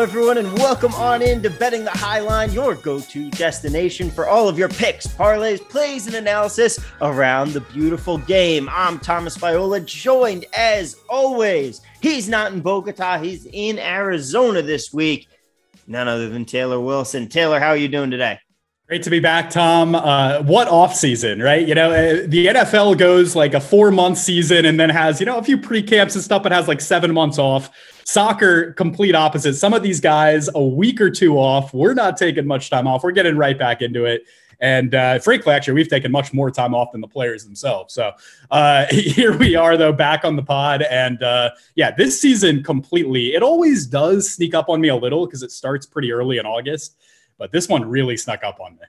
everyone, and welcome on in to Betting the High Line, your go to destination for all of your picks, parlays, plays, and analysis around the beautiful game. I'm Thomas Viola, joined as always. He's not in Bogota, he's in Arizona this week. None other than Taylor Wilson. Taylor, how are you doing today? Great to be back, Tom. Uh, what off season, right? You know, uh, the NFL goes like a four month season and then has, you know, a few pre camps and stuff, but has like seven months off. Soccer, complete opposite. Some of these guys, a week or two off. We're not taking much time off. We're getting right back into it. And uh, frankly, actually, we've taken much more time off than the players themselves. So uh, here we are, though, back on the pod. And uh, yeah, this season completely, it always does sneak up on me a little because it starts pretty early in August but this one really snuck up on me.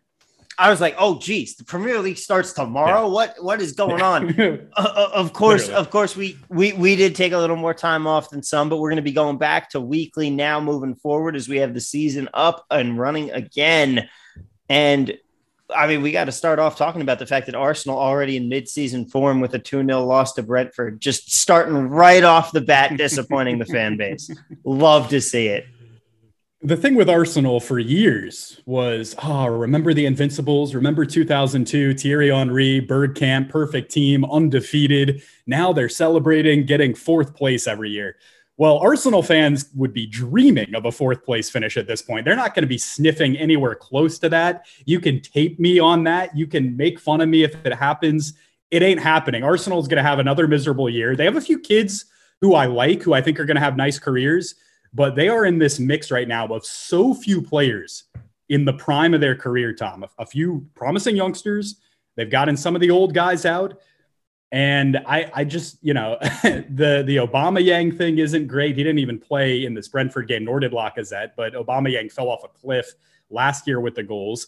I was like, "Oh, geez, the Premier League starts tomorrow. Yeah. What what is going on?" Uh, uh, of course, Literally. of course, we we we did take a little more time off than some, but we're going to be going back to weekly now, moving forward as we have the season up and running again. And I mean, we got to start off talking about the fact that Arsenal already in mid-season form with a 2-0 loss to Brentford, just starting right off the bat, disappointing the fan base. Love to see it the thing with Arsenal for years was, oh, remember the Invincibles? Remember 2002, Thierry Henry, Bergkamp, perfect team, undefeated. Now they're celebrating getting fourth place every year. Well, Arsenal fans would be dreaming of a fourth place finish at this point. They're not going to be sniffing anywhere close to that. You can tape me on that. You can make fun of me if it happens. It ain't happening. Arsenal's going to have another miserable year. They have a few kids who I like, who I think are going to have nice careers but they are in this mix right now of so few players in the prime of their career, Tom. A, a few promising youngsters. They've gotten some of the old guys out. And I, I just, you know, the the Aubameyang thing isn't great. He didn't even play in this Brentford game, nor did Lacazette. But Aubameyang fell off a cliff last year with the goals.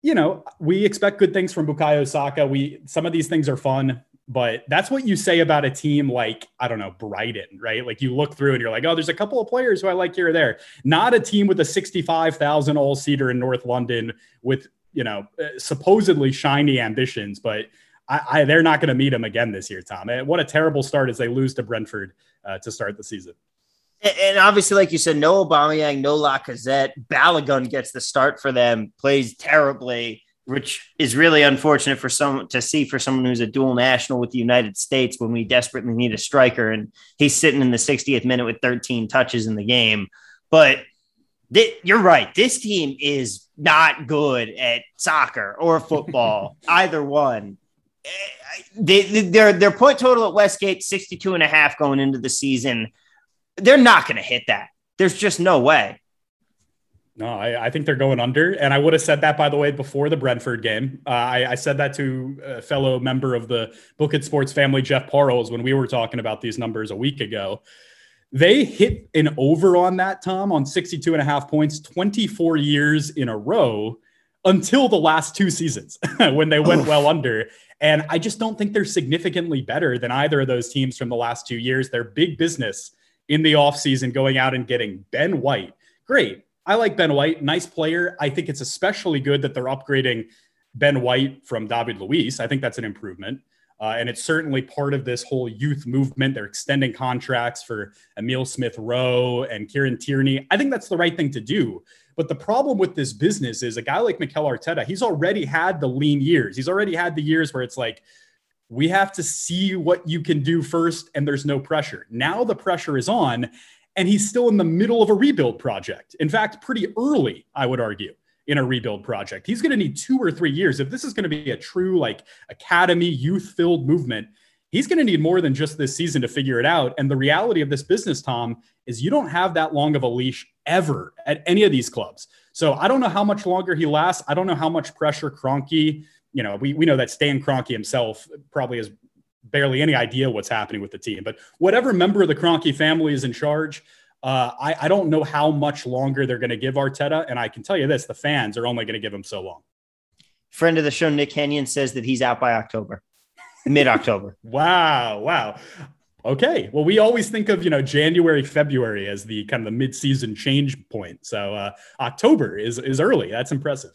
You know, we expect good things from Bukayo Saka. We some of these things are fun. But that's what you say about a team like, I don't know, Brighton, right? Like you look through and you're like, oh, there's a couple of players who I like here or there. Not a team with a 65,000 all seater in North London with, you know, uh, supposedly shiny ambitions, but I, I they're not going to meet them again this year, Tom. What a terrible start as they lose to Brentford uh, to start the season. And obviously, like you said, no Aubameyang, no Lacazette. Balogun gets the start for them, plays terribly which is really unfortunate for some to see for someone who's a dual national with the United States when we desperately need a striker and he's sitting in the 60th minute with 13 touches in the game. But th- you're right. This team is not good at soccer or football, either one. Eh, they, their, their point total at Westgate, 62 and a half going into the season. They're not going to hit that. There's just no way. No, I, I, think they're going under. And I would have said that, by the way, before the Brentford game. Uh, I, I, said that to a fellow member of the Book It Sports family, Jeff Parles, when we were talking about these numbers a week ago. They hit an over on that, Tom, on 62 and a half points 24 years in a row until the last two seasons when they went well under. And I just don't think they're significantly better than either of those teams from the last two years. They're big business in the offseason going out and getting Ben White. Great I like Ben White, nice player. I think it's especially good that they're upgrading Ben White from David Luiz. I think that's an improvement. Uh, and it's certainly part of this whole youth movement. They're extending contracts for Emile Smith Rowe and Kieran Tierney. I think that's the right thing to do. But the problem with this business is a guy like Mikel Arteta, he's already had the lean years. He's already had the years where it's like, we have to see what you can do first, and there's no pressure. Now the pressure is on and he's still in the middle of a rebuild project. In fact, pretty early, I would argue, in a rebuild project. He's going to need two or three years. If this is going to be a true, like, academy, youth filled movement, he's going to need more than just this season to figure it out. And the reality of this business, Tom, is you don't have that long of a leash ever at any of these clubs. So I don't know how much longer he lasts. I don't know how much pressure Kroenke, you know, we, we know that Stan Kroenke himself probably has barely any idea what's happening with the team. But whatever member of the Kroenke family is in charge, uh, I, I don't know how much longer they're going to give Arteta. And I can tell you this the fans are only going to give him so long. Friend of the show, Nick Kenyon, says that he's out by October, mid October. wow. Wow. Okay. Well, we always think of, you know, January, February as the kind of the mid-season change point. So uh, October is, is early. That's impressive.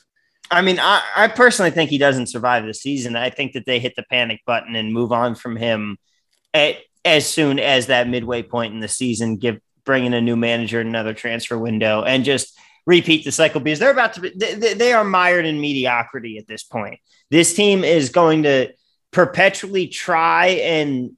I mean, I, I personally think he doesn't survive the season. I think that they hit the panic button and move on from him at, as soon as that midway point in the season. Give bring in a new manager, another transfer window, and just repeat the cycle because they're about to be, they, they are mired in mediocrity at this point. This team is going to perpetually try and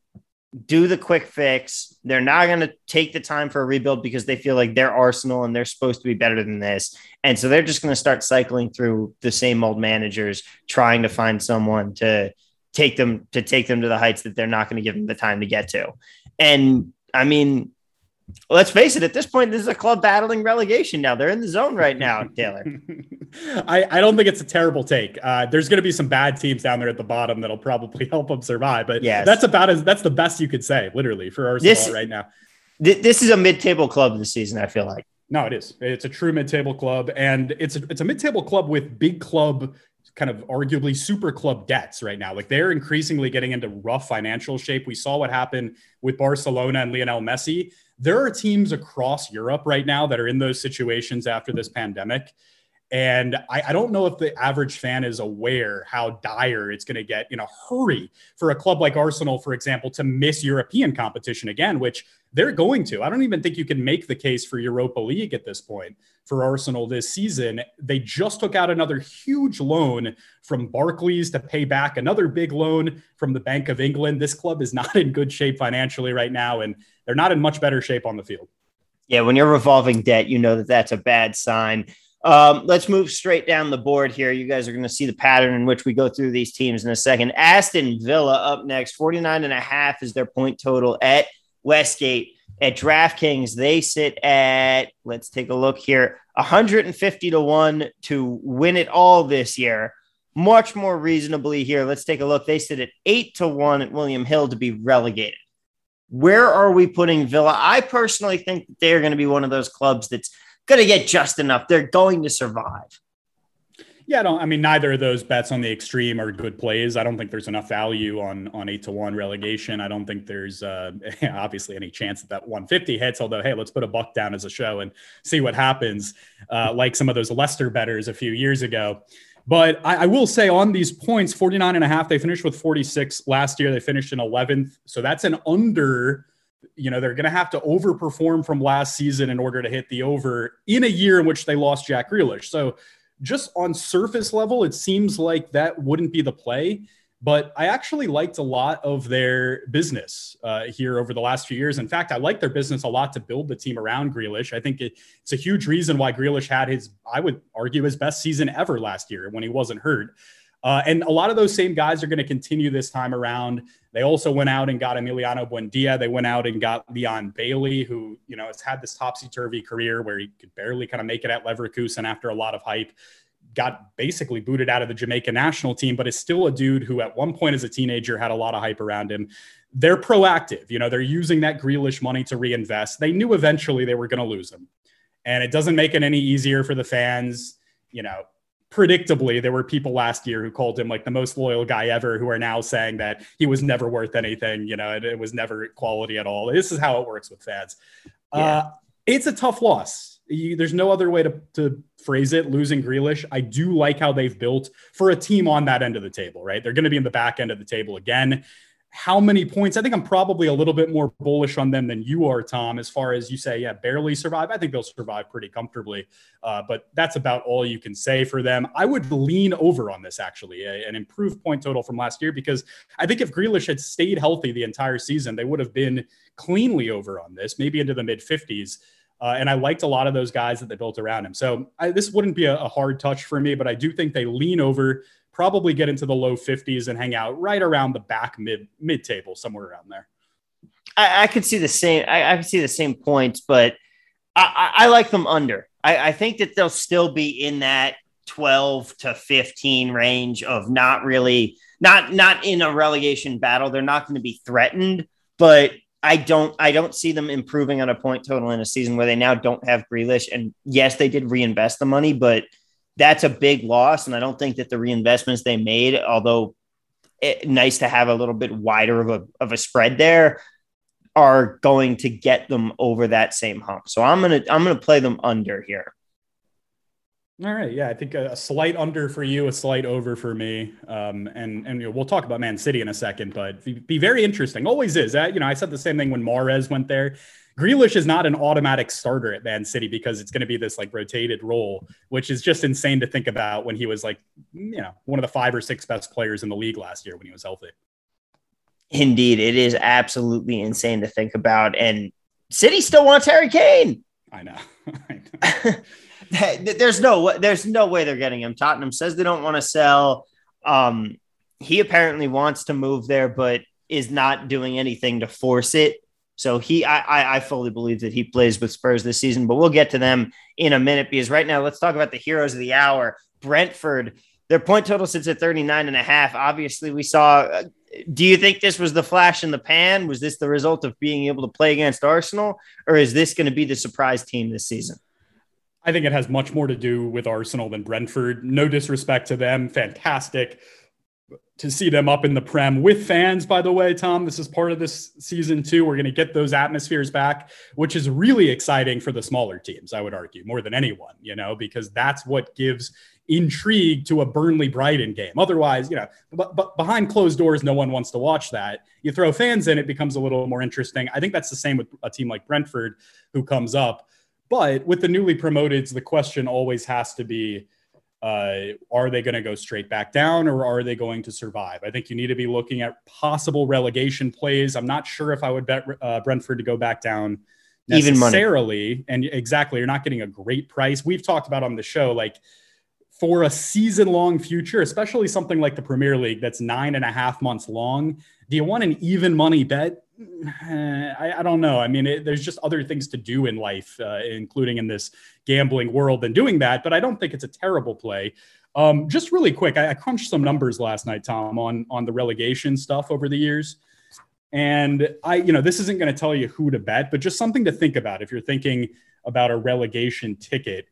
do the quick fix. They're not going to take the time for a rebuild because they feel like they're Arsenal and they're supposed to be better than this. And so they're just going to start cycling through the same old managers, trying to find someone to take them to take them to the heights that they're not going to give them the time to get to. And I mean, let's face it, at this point, this is a club battling relegation now. They're in the zone right now, Taylor. I, I don't think it's a terrible take. Uh, there's going to be some bad teams down there at the bottom that'll probably help them survive. But yeah, that's about as that's the best you could say, literally, for Arsenal this, right now. Th- this is a mid-table club this season. I feel like. No, it is. It's a true mid-table club, and it's a, it's a mid-table club with big club kind of arguably super club debts right now. Like they're increasingly getting into rough financial shape. We saw what happened with Barcelona and Lionel Messi. There are teams across Europe right now that are in those situations after this pandemic. And I, I, don't know if the average fan is aware how dire it's going to get in a hurry for a club like Arsenal, for example, to miss European competition again, which they're going to. I don't even think you can make the case for Europa League at this point for Arsenal this season. They just took out another huge loan from Barclays to pay back another big loan from the Bank of England. This club is not in good shape financially right now, and they're not in much better shape on the field. Yeah, when you're revolving debt, you know that that's a bad sign. Um, let's move straight down the board here. You guys are going to see the pattern in which we go through these teams in a second. Aston Villa up next, 49 and a half is their point total at Westgate. At DraftKings, they sit at, let's take a look here, 150 to 1 to win it all this year. Much more reasonably here. Let's take a look. They sit at 8 to 1 at William Hill to be relegated. Where are we putting Villa? I personally think that they're going to be one of those clubs that's going to get just enough. They're going to survive. Yeah, I don't. I mean, neither of those bets on the extreme are good plays. I don't think there's enough value on on eight to one relegation. I don't think there's uh, obviously any chance that that 150 hits. Although, hey, let's put a buck down as a show and see what happens. Uh, like some of those Leicester betters a few years ago. But I, I, will say on these points, 49 and a half, they finished with 46 last year. They finished in 11th. So that's an under you know they're going to have to overperform from last season in order to hit the over in a year in which they lost Jack Grealish. So just on surface level, it seems like that wouldn't be the play. But I actually liked a lot of their business uh, here over the last few years. In fact, I like their business a lot to build the team around Grealish. I think it, it's a huge reason why Grealish had his, I would argue, his best season ever last year when he wasn't hurt. Uh, and a lot of those same guys are going to continue this time around. They also went out and got Emiliano Buendia. They went out and got Leon Bailey, who, you know, has had this topsy turvy career where he could barely kind of make it at Leverkusen after a lot of hype. Got basically booted out of the Jamaica national team, but is still a dude who, at one point as a teenager, had a lot of hype around him. They're proactive. You know, they're using that Grealish money to reinvest. They knew eventually they were going to lose him. And it doesn't make it any easier for the fans. You know, predictably, there were people last year who called him like the most loyal guy ever who are now saying that he was never worth anything. You know, it, it was never quality at all. This is how it works with fans. Yeah. Uh, it's a tough loss. You, there's no other way to, to phrase it. Losing Grealish, I do like how they've built for a team on that end of the table, right? They're going to be in the back end of the table again how many points? I think I'm probably a little bit more bullish on them than you are, Tom, as far as you say, yeah, barely survive. I think they'll survive pretty comfortably, uh, but that's about all you can say for them. I would lean over on this, actually, a, an improved point total from last year, because I think if Grealish had stayed healthy the entire season, they would have been cleanly over on this, maybe into the mid 50s. Uh, and I liked a lot of those guys that they built around him. So I, this wouldn't be a, a hard touch for me, but I do think they lean over probably get into the low 50s and hang out right around the back mid mid table, somewhere around there. I, I could see the same. I, I, could see the same points, but I, I like them under. I, think that they'll still be in that 12 to 15 range of not really not not in a relegation battle. They're not going to be threatened, but I don't I don't see them improving on a point total in a season where they now don't have Grealish. And yes, they did reinvest the money, but that's a big loss. And I don't think that the reinvestments they made, although it, nice to have a little bit wider of a, of a spread there, are going to get them over that same hump. So I'm gonna I'm gonna play them under here. All right, yeah, I think a, a, slight under for you, a slight over for me, um, and and you know, we'll talk about Man City in a second, but be, be very interesting. Always is. Uh, you know, I said the same thing when Mahrez went there. Grealish is not an automatic starter at Man City because it's going to be this like rotated role, which is just insane to think about when he was like, you know, one of the five or six best players in the league last year when he was healthy. Indeed, it is absolutely insane to think about. And City still wants Harry Kane. I know. there's no there's no way they're getting him. Tottenham says they don't want to sell. Um, he apparently wants to move there, but is not doing anything to force it. So he, I, I fully believe that he plays with Spurs this season, but we'll get to them in a minute because right now let's talk about the heroes of the hour. Brentford, their point total sits at 39 and a half. Obviously, we saw. Uh, do you think this was the flash in the pan? Was this the result of being able to play against Arsenal, or is this going to be the surprise team this season? I think it has much more to do with Arsenal than Brentford. No disrespect to them, fantastic to see them up in the Prem with fans, by the way, Tom. This is part of this season too. We're going to get those atmospheres back, which is really exciting for the smaller teams, I would argue, more than anyone, you know, because that's what gives intrigue to a Burnley Brighton game. Otherwise, you know, but, behind closed doors, no one wants to watch that. You throw fans in, it becomes a little more interesting. I think that's the same with a team like Brentford who comes up. But with the newly promoted, the question always has to be, uh, are they going to go straight back down or are they going to survive? I think you need to be looking at possible relegation plays. I'm not sure if I would bet uh, Brentford to go back down necessarily. Even money. And exactly, you're not getting a great price. We've talked about on the show, like for a season long future, especially something like the Premier League that's nine and a half months long. Do you want an even money bet? I, I, don't know. I mean, it, there's just other things to do in life, uh, including in this gambling world, than doing that. But I don't think it's a terrible play. Um, just really quick, I, I, crunched some numbers last night, Tom, on on the relegation stuff over the years, and I, you know, this isn't going to tell you who to bet, but just something to think about if you're thinking about a relegation ticket.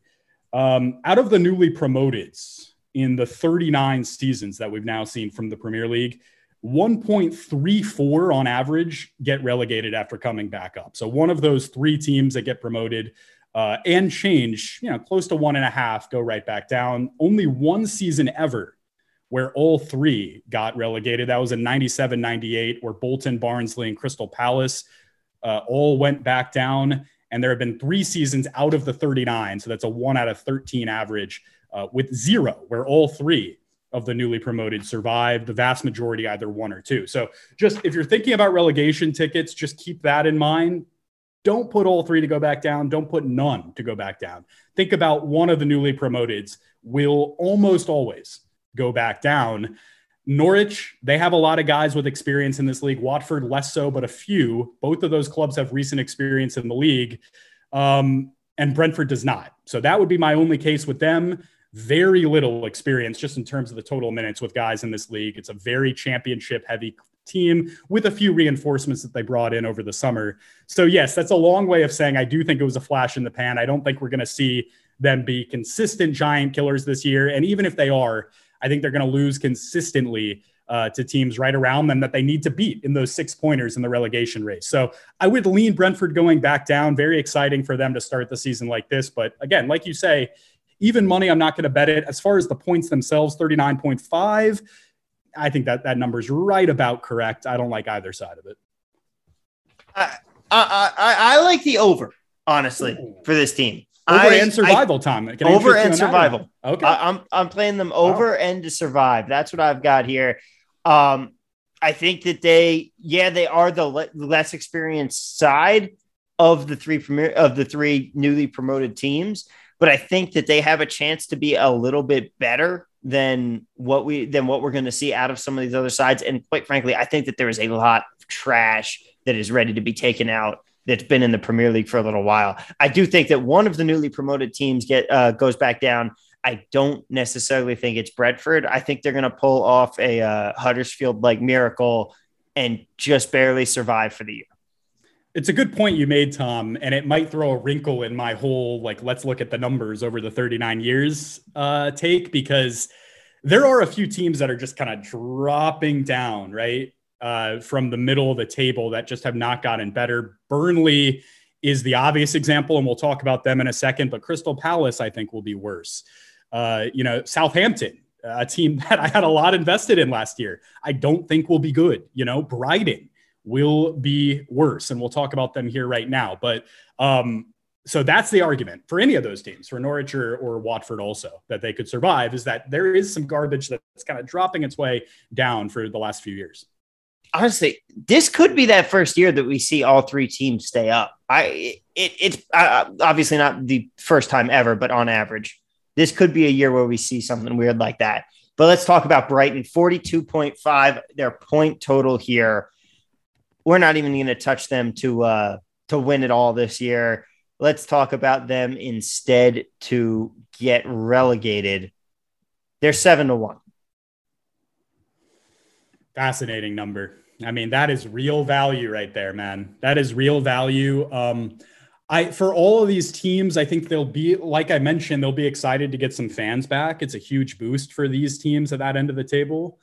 Um, out of the newly promoted in the 39 seasons that we've now seen from the Premier League, 1.34 on average get relegated after coming back up. So one of those three teams that get promoted uh, and change, you know, close to one and a half go right back down. Only one season ever where all three got relegated. That was in 97 98, where Bolton, Barnsley, and Crystal Palace uh, all went back down. And there have been three seasons out of the 39. So that's a one out of 13 average uh, with zero, where all three of the newly promoted survive, the vast majority either one or two. So just if you're thinking about relegation tickets, just keep that in mind. Don't put all three to go back down. Don't put none to go back down. Think about one of the newly promoteds will almost always go back down. Norwich, they have a lot of guys with experience in this league. Watford, less so, but a few. Both of those clubs have recent experience in the league. Um, and Brentford does not. So that would be my only case with them very little experience just in terms of the total minutes with guys in this league. It's a very championship heavy team with a few reinforcements that they brought in over the summer. So, yes, that's a long way of saying I do think it was a flash in the pan. I don't think we're going to see them be consistent giant killers this year. And even if they are, I think they're going to lose consistently uh, to teams right around them that they need to beat in those six pointers in the relegation race. So I would lean Brentford going back down. Very exciting for them to start the season like this. But again, like you say, even money, I'm not going to bet it. As far as the points themselves, 39.5, I think that that number is right about correct. I don't like either side of it. I, I, I, I like the over, honestly, Ooh. for this team. Over I, and survival, I, Tom. over and survival. Okay. I, am I'm, I'm playing them over wow. and to survive. That's what I've got here. Um, I think that they, yeah, they are the le- less experienced side of the three premier of the three newly promoted teams but I think that they have a chance to be a little bit better than what we than what we're going to see out of some of these other sides. And quite frankly, I think that there is a lot of trash that is ready to be taken out that's been in the Premier League for a little while. I do think that one of the newly promoted teams get uh, goes back down. I don't necessarily think it's Brentford. I think they're going to pull off a uh, Huddersfield like miracle and just barely survive for the year. It's a good point you made, Tom, and it might throw a wrinkle in my whole like let's look at the numbers over the 39 years uh, take because there are a few teams that are just kind of dropping down, right, uh, from the middle of the table that just have not gotten better. Burnley is the obvious example, and we'll talk about them in a second. But Crystal Palace, I think, will be worse. Uh, you know, Southampton, a team that I had a lot invested in last year, I don't think will be good. You know, Brighton will be worse, and we'll talk about them here right now. But um, so that's the argument for any of those teams, for Norwich or, or Watford, also that they could survive is that there is some garbage that's kind of dropping its way down for the last few years. Honestly, this could be that first year that we see all three teams stay up. I it, it's uh, obviously not the first time ever, but on average, this could be a year where we see something weird like that. But let's talk about Brighton. Forty-two point five, their point total here. We're not even going to touch them to uh, to win it all this year let's talk about them instead to get relegated. They're seven to one. Fascinating number. I mean, that is real value right there, man. That is real value. Um, I for all of these teams, I think they'll be like I mentioned, they'll be excited to get some fans back. It's a huge boost for these teams at that end of the table.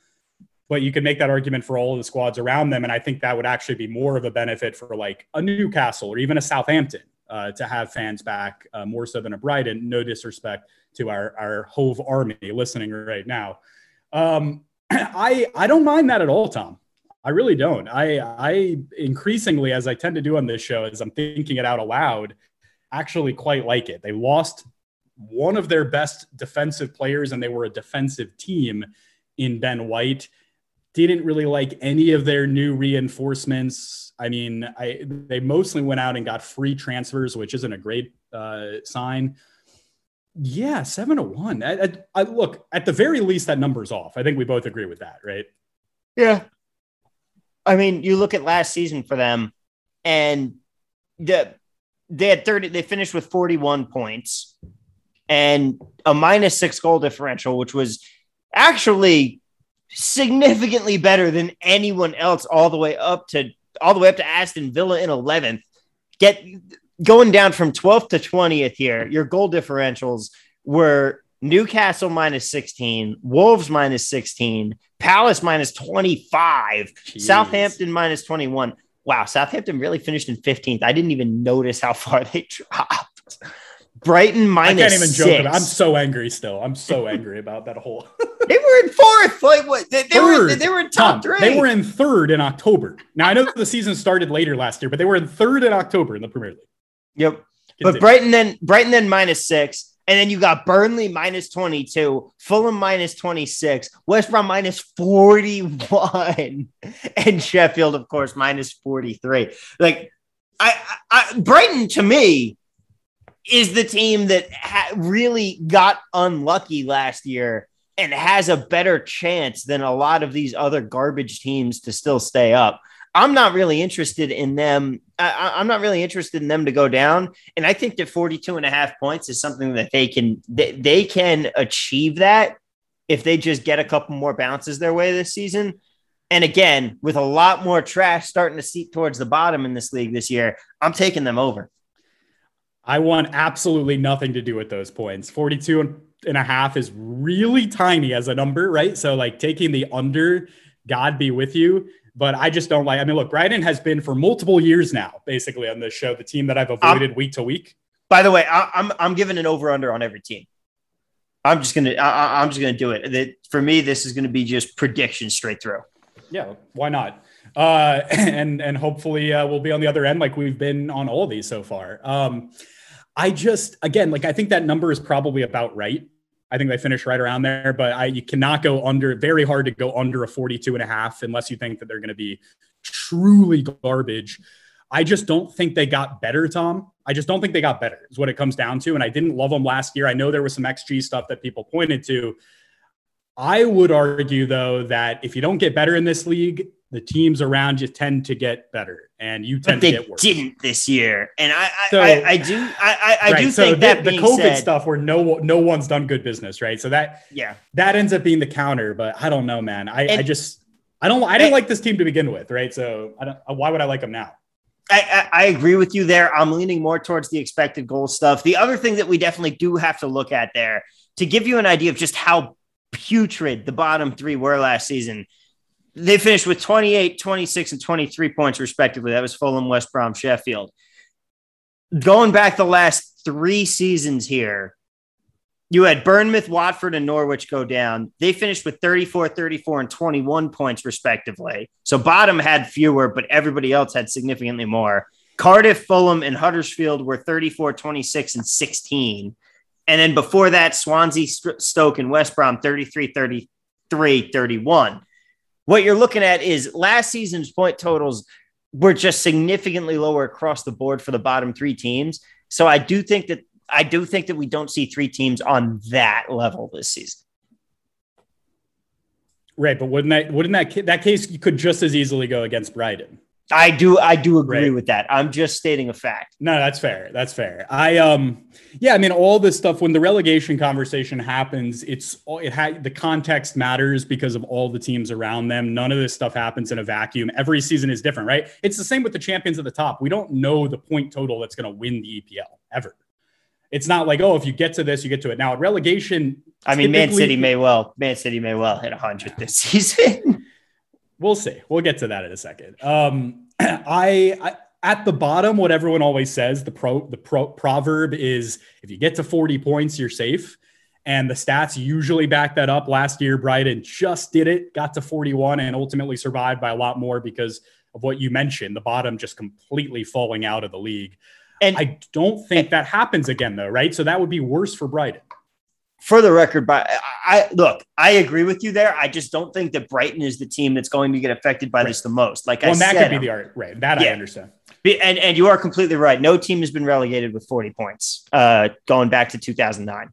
But you could make that argument for all of the squads around them, and I think that would actually be more of a benefit for like a Newcastle or even a Southampton uh, to have fans back uh, more so than a Brighton. No disrespect to our, our Hove army listening right now. Um, I, I don't mind that at all, Tom. I really don't. I, I increasingly, as I tend to do on this show, as I'm thinking it out aloud, actually quite like it. They lost one of their best defensive players, and they were a defensive team in Ben White. Didn't really like any of their new reinforcements I mean, I they mostly went out and got free transfers, which isn't a great uh, sign. Yeah, seven to one. I, I, I, look at the very least that number's off. I think we both agree with that, right? Yeah. I mean, you look at last season for them, and the they had thirty. They finished with forty-one points and a minus six goal differential, which was actually significantly better than anyone else all the way up to all the way up to Aston Villa in 11th. Get going down from 12th to 20th here. Your goal differentials were Newcastle minus 16, Wolves minus 16, Palace minus 25, Jeez. Southampton minus 21. Wow, Southampton really finished in 15th. I didn't even notice how far they dropped. Brighton minus. I can't even joke. about. It. I'm so angry still. I'm so angry about that whole. they were in fourth. Like what? They, they were. They were in top Tom, three. They were in third in October. Now I know the season started later last year, but they were in third in October in the Premier League. Yep. Continue. But Brighton then Brighton then minus six, and then you got Burnley minus twenty two, Fulham minus twenty six, West Brom minus forty one, and Sheffield of course minus forty three. Like I, I Brighton to me is the team that ha- really got unlucky last year and has a better chance than a lot of these other garbage teams to still stay up. I'm not really interested in them. I, am not really interested in them to go down. And I think that 42 and a half points is something that they can, they, they can achieve that if they just get a couple more bounces their way this season. And again, with a lot more trash starting to seep towards the bottom in this league this year, I'm taking them over. I want absolutely nothing to do with those points. 42 and a half is really tiny as a number, right? So, like taking the under, God be with you. But I just don't like. I mean, look, Brighton has been for multiple years now, basically on this show, the team that I've avoided um, week to week. By the way, I, I'm, I'm giving an over under on every team. I'm just gonna I, am just gonna do it. That for me, this is gonna be just prediction straight through. Yeah, why not? Uh, and and hopefully uh, we'll be on the other end like we've been on all these so far. Um, I just, again, like I think that number is probably about right. I think they finish right around there, but I you cannot go under, very hard to go under a 42 and a half unless you think that they're going to be truly garbage. I just don't think they got better, Tom. I just don't think they got better, is what it comes down to. And I didn't love them last year. I know there was some XG stuff that people pointed to. I would argue, though, that if you don't get better in this league, the teams around you tend to get better and you tend to get worse. didn't this year. And I, so, I, I, do, I, I right, do so think the, that the COVID said, stuff where no, no one's done good business, right? So that, yeah, that ends up being the counter. But I don't know, man. I, and, I just, I don't, I didn't and, like this team to begin with, right? So I don't, why would I like them now? I, I, agree with you there. I'm leaning more towards the expected goal stuff. The other thing that we definitely do have to look at there to give you an idea of just how putrid the bottom three were last season they finished with 28, 26, and 23 points, respectively. That was Fulham, West Brom, Sheffield. Going back the last three seasons here, you had Bournemouth, Watford, and Norwich go down. They finished with 34, 34, and 21 points, respectively. So bottom had fewer, but everybody else had significantly more. Cardiff, Fulham, and Huddersfield were 34, 26, and 16. And then before that, Swansea, Stoke, and West Brom 33, 33, 31. What you're looking at is last season's point totals were just significantly lower across the board for the bottom three teams. So I do think that I do think that we don't see three teams on that level this season. Right, but wouldn't that wouldn't that that case you could just as easily go against Brighton? I do I do agree right. with that. I'm just stating a fact. No, that's fair. That's fair. I um yeah, I mean all this stuff when the relegation conversation happens, it's all it had the context matters because of all the teams around them. None of this stuff happens in a vacuum. Every season is different, right? It's the same with the champions at the top. We don't know the point total that's going to win the EPL ever. It's not like, oh, if you get to this, you get to it. Now at relegation, I mean, Man City may well, Man City may well hit 100 this season. We'll see. We'll get to that in a second. Um, I, I at the bottom, what everyone always says, the pro the pro proverb is if you get to 40 points, you're safe. And the stats usually back that up. Last year, Brighton just did it, got to 41, and ultimately survived by a lot more because of what you mentioned, the bottom just completely falling out of the league. And I don't think that happens again, though, right? So that would be worse for Brighton for the record, but I look, I agree with you there. I just don't think that Brighton is the team that's going to get affected by right. this the most. Like well, I that said, could be the art, right? That yeah. I understand. And and you are completely right. No team has been relegated with 40 points uh, going back to 2009.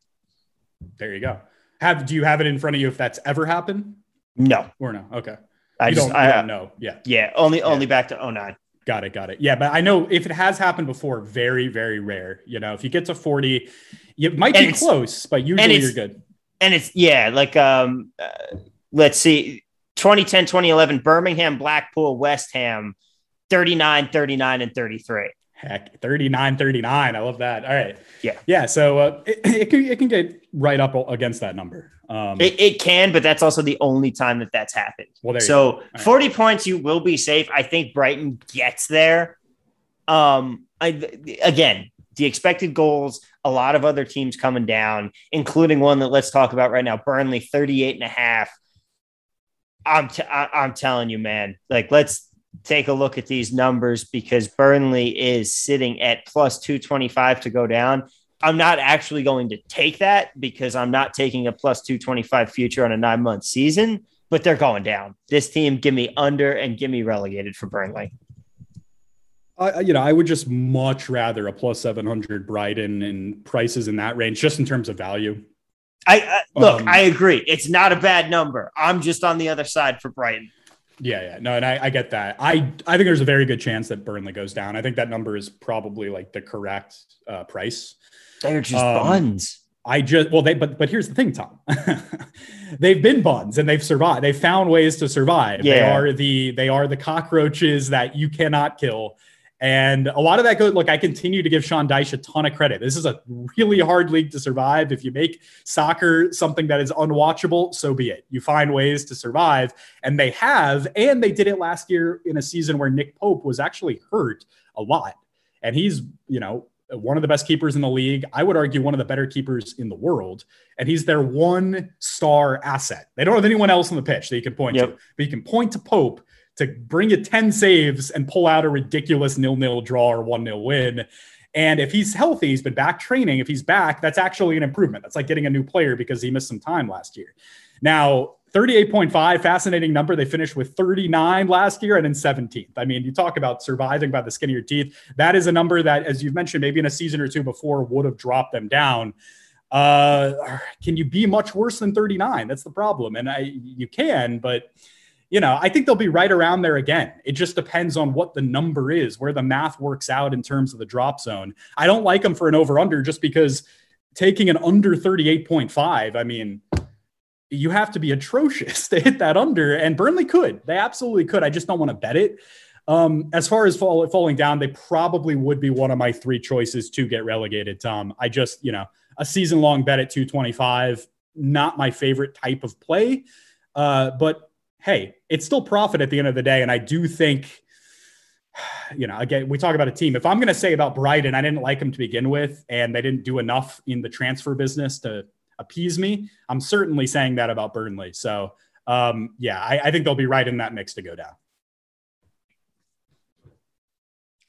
There you go. Have do you have it in front of you if that's ever happened? No. Or no? Okay. I you just, don't, I don't know. Yeah. Yeah. Only yeah. only back to 09. Got it. Got it. Yeah, but I know if it has happened before, very very rare. You know, if you get to 40, it might and be close, but usually you're good and it's yeah, like um, uh, let's see, 2010, 2011, Birmingham, Blackpool, West Ham, 39, 39, and 33. Heck, 39, 39. I love that. All right. Yeah. Yeah. So uh, it, it, can, it can get right up against that number. Um, it, it, can, but that's also the only time that that's happened. Well, so 40 points, you will be safe. I think Brighton gets there. Um, I, again, the expected goals, a lot of other teams coming down, including one that let's talk about right now, Burnley 38 and a half. I'm, t- I'm telling you, man, like let's take a look at these numbers because Burnley is sitting at plus 225 to go down. I'm not actually going to take that because I'm not taking a plus 225 future on a nine month season, but they're going down. This team, give me under and give me relegated for Burnley. I, you know, I would just much rather a plus 700 Brighton and prices in that range, just in terms of value. I uh, look, um, I agree. It's not a bad number. I'm just on the other side for Brighton. Yeah, yeah, no, and I, I get that. I I think there's a very good chance that Burnley goes down. I think that number is probably like the correct uh, price. They're just um, buns. I just well, they but but here's the thing, Tom. they've been buns and they've survived. They've found ways to survive. Yeah. They are the they are the cockroaches that you cannot kill. And a lot of that goes, look, I continue to give Sean Dyche a ton of credit. This is a really hard league to survive. If you make soccer something that is unwatchable, so be it. You find ways to survive. And they have. And they did it last year in a season where Nick Pope was actually hurt a lot. And he's, you know, one of the best keepers in the league. I would argue one of the better keepers in the world. And he's their one star asset. They don't have anyone else on the pitch that you can point yep. to, but you can point to Pope to bring you 10 saves and pull out a ridiculous nil nil draw or one nil win. And if he's healthy, he's been back training. If he's back, that's actually an improvement. That's like getting a new player because he missed some time last year. Now, 38.5, fascinating number. They finished with 39 last year and in 17th. I mean, you talk about surviving by the skin of your teeth. That is a number that, as you've mentioned, maybe in a season or two before would have dropped them down. Uh, can you be much worse than 39? That's the problem. And I, you can, but you know, I think they'll be right around there again. It just depends on what the number is, where the math works out in terms of the drop zone. I don't like them for an over under just because taking an under 38.5, I mean, you have to be atrocious to hit that under, and Burnley could. They absolutely could. I just don't want to bet it. Um, as far as fall, falling down, they probably would be one of my three choices to get relegated, Tom. I just, you know, a season long bet at 225, not my favorite type of play. Uh, but hey, it's still profit at the end of the day. And I do think, you know, again, we talk about a team. If I'm going to say about Brighton, I didn't like them to begin with, and they didn't do enough in the transfer business to appease me. I'm certainly saying that about Burnley. So um, yeah, I, I think they'll be right in that mix to go down.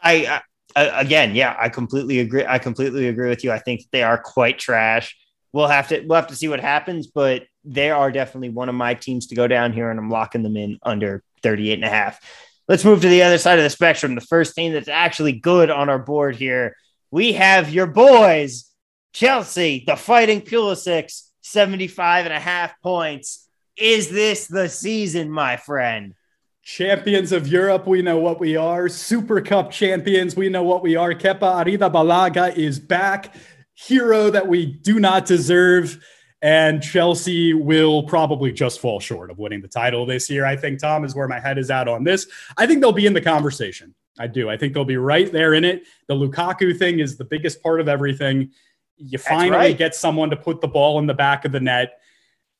I, I again, yeah, I completely agree. I completely agree with you. I think they are quite trash. We'll have to we'll have to see what happens, but they are definitely one of my teams to go down here, and I'm locking them in under 38 and a half. Let's move to the other side of the spectrum. The first team that's actually good on our board here, we have your boys, Chelsea, the Fighting Pulisic, 75 and a half points. Is this the season, my friend? Champions of Europe, we know what we are. Super Cup champions, we know what we are. Kepa Arrizabalaga is back. Hero that we do not deserve. And Chelsea will probably just fall short of winning the title this year. I think, Tom, is where my head is at on this. I think they'll be in the conversation. I do. I think they'll be right there in it. The Lukaku thing is the biggest part of everything. You finally right. get someone to put the ball in the back of the net.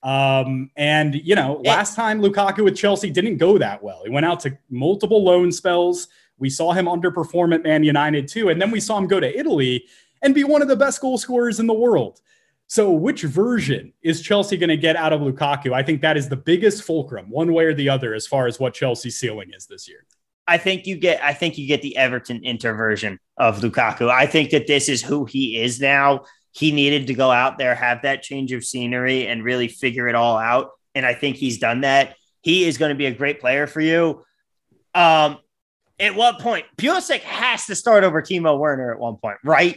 Um, and you know, last time Lukaku with Chelsea didn't go that well. He went out to multiple loan spells. We saw him underperform at Man United too, and then we saw him go to Italy and be one of the best goal scorers in the world. So, which version is Chelsea going to get out of Lukaku? I think that is the biggest fulcrum, one way or the other, as far as what Chelsea's ceiling is this year. I think you get. I think you get the Everton Inter version of Lukaku. I think that this is who he is now he needed to go out there, have that change of scenery, and really figure it all out. And I think he's done that. He is going to be a great player for you. Um, at what point? Pulisic has to start over Timo Werner at one point, right?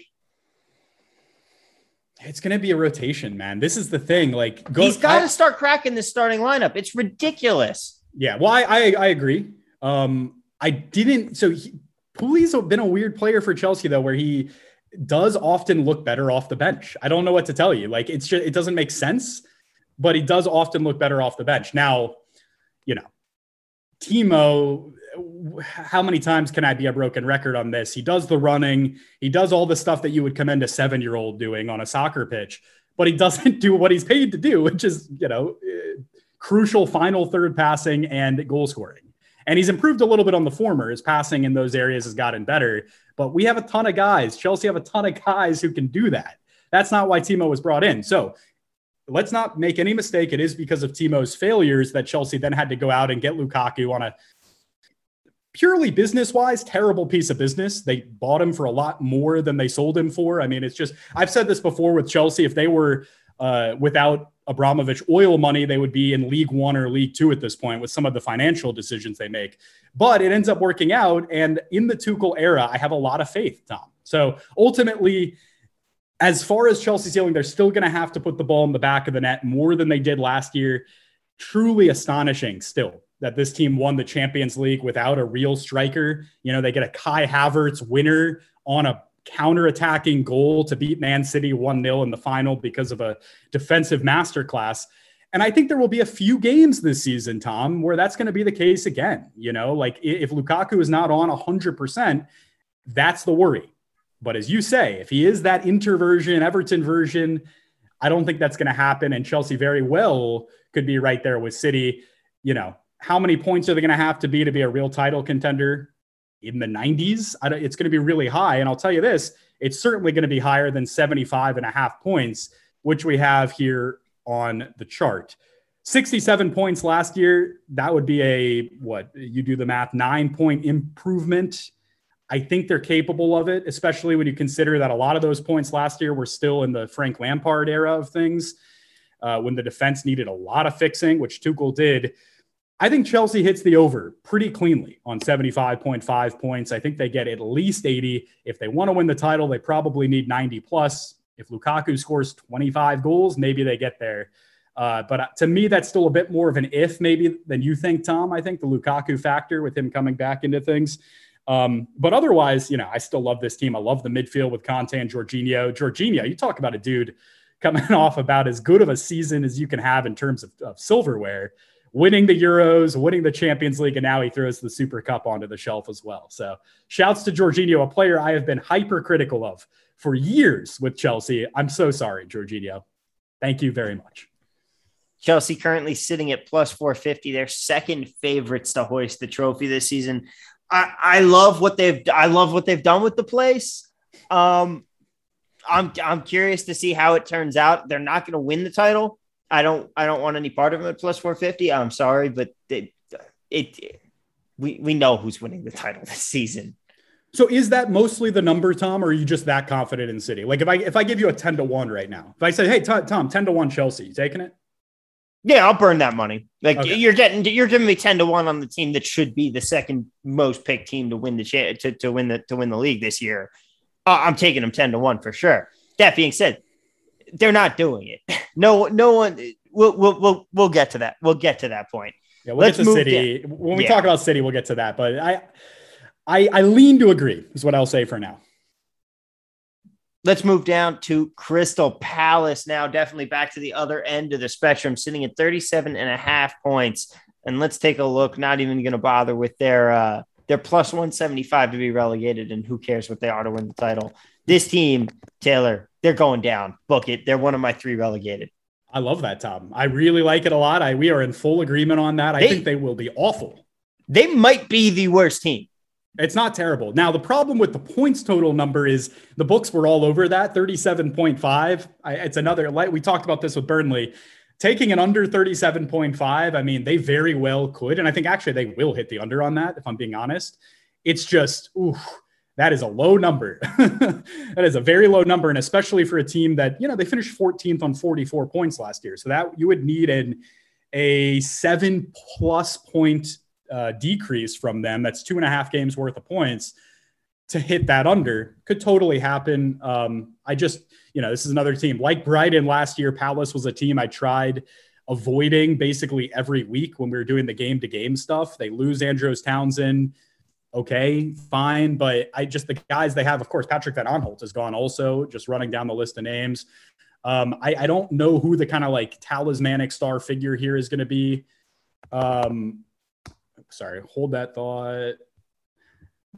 It's going to be a rotation, man. This is the thing. Like, go, he's got to start cracking the starting lineup. It's ridiculous. Yeah, well, I I, I agree. Um, I didn't. So he, Pooley's been a weird player for Chelsea though, where he does often look better off the bench. I don't know what to tell you. Like it's just it doesn't make sense, but he does often look better off the bench. Now, you know, Timo, how many times can I be a broken record on this? He does the running, he does all the stuff that you would commend a seven year old doing on a soccer pitch, but he doesn't do what he's paid to do, which is, you know, crucial final third passing and goal scoring. And he's improved a little bit on the former. His passing in those areas has gotten better. But we have a ton of guys. Chelsea have a ton of guys who can do that. That's not why Timo was brought in. So let's not make any mistake. It is because of Timo's failures that Chelsea then had to go out and get Lukaku on a purely business wise, terrible piece of business. They bought him for a lot more than they sold him for. I mean, it's just, I've said this before with Chelsea. If they were uh, without Abramovich oil money, they would be in League One or League Two at this point with some of the financial decisions they make. But it ends up working out. And in the Tuchel era, I have a lot of faith, Tom. So ultimately, as far as Chelsea's ceiling, they're still going to have to put the ball in the back of the net more than they did last year. Truly astonishing still that this team won the Champions League without a real striker. You know, they get a Kai Havertz winner on a counter-attacking goal to beat Man City 1-0 in the final because of a defensive masterclass. And I think there will be a few games this season, Tom, where that's going to be the case again. You know, like if Lukaku is not on 100%, that's the worry. But as you say, if he is that Inter version, Everton version, I don't think that's going to happen. And Chelsea very well could be right there with City. You know, how many points are they going to have to be to be a real title contender? In the 90s. it's going to be really high. And I'll tell you this, it's certainly going to be higher than 75 and a half points, which we have here on the chart. 67 points last year. That would be a, what, you do the math, nine point improvement. I think they're capable of it, especially when you consider that a lot of those points last year were still in the Frank Lampard era of things, uh, when the defense needed a lot of fixing, which Tuchel did. I think Chelsea hits the over pretty cleanly on 75.5 points. I think they get at least 80. If they want to win the title, they probably need 90 plus. If Lukaku scores 25 goals, maybe they get there. Uh, but uh, to me, that's still a bit more of an if maybe than you think, Tom. I think the Lukaku factor with him coming back into things. Um, but otherwise, you know, I still love this team. I love the midfield with Kanté and Jorginho. Jorginho, you talk about a dude coming off about as good of a season as you can have in terms of, of silverware winning the Euros, winning the Champions League, and now he throws the Super Cup onto the shelf as well. So, shouts to Jorginho, a player I have been hypercritical of for years with Chelsea. I'm so sorry, Jorginho. Thank you very much. Chelsea currently sitting at plus 450. They're second favorites to hoist the trophy this season. I, I love what they've I love what they've done with the place. Um, I'm I'm curious to see how it turns out. They're not going to win the title. I don't I don't want any part of it. Plus 450. I'm sorry, but it, it we we know who's winning the title this season. So is that mostly the number, Tom, or are you just that confident in City? Like if I if I give you a 10 to 1 right now, if I say, hey Tom, 10 to 1 Chelsea, you taking it? Yeah, I'll burn that money. Like okay. you're getting, you're giving me ten to one on the team that should be the second most picked team to win the cha- to, to win the to win the league this year. Uh, I'm taking them ten to one for sure. That being said, they're not doing it. No, no one. We'll we'll we'll, we'll get to that. We'll get to that point. Yeah, we'll Let's get to City down. when we yeah. talk about City. We'll get to that, but I, I I lean to agree. Is what I'll say for now. Let's move down to Crystal Palace now. Definitely back to the other end of the spectrum, sitting at 37 and a half points. And let's take a look. Not even going to bother with their uh, their plus 175 to be relegated, and who cares what they are to win the title. This team, Taylor, they're going down. Book it. They're one of my three relegated. I love that, Tom. I really like it a lot. I we are in full agreement on that. I they, think they will be awful. They might be the worst team. It's not terrible. Now, the problem with the points total number is the books were all over that 37.5. I, it's another, light. we talked about this with Burnley. Taking an under 37.5, I mean, they very well could. And I think actually they will hit the under on that, if I'm being honest. It's just, ooh, that is a low number. that is a very low number. And especially for a team that, you know, they finished 14th on 44 points last year. So that you would need an, a seven plus point uh, decrease from them, that's two and a half games worth of points to hit that under could totally happen. Um, I just, you know, this is another team like Brighton last year. Palace was a team I tried avoiding basically every week when we were doing the game to game stuff. They lose Andros Townsend. Okay, fine. But I just, the guys they have, of course, Patrick Van Aanholt is gone also, just running down the list of names. Um, I, I, don't know who the kind of like talismanic star figure here is going to be. Um, sorry, hold that thought.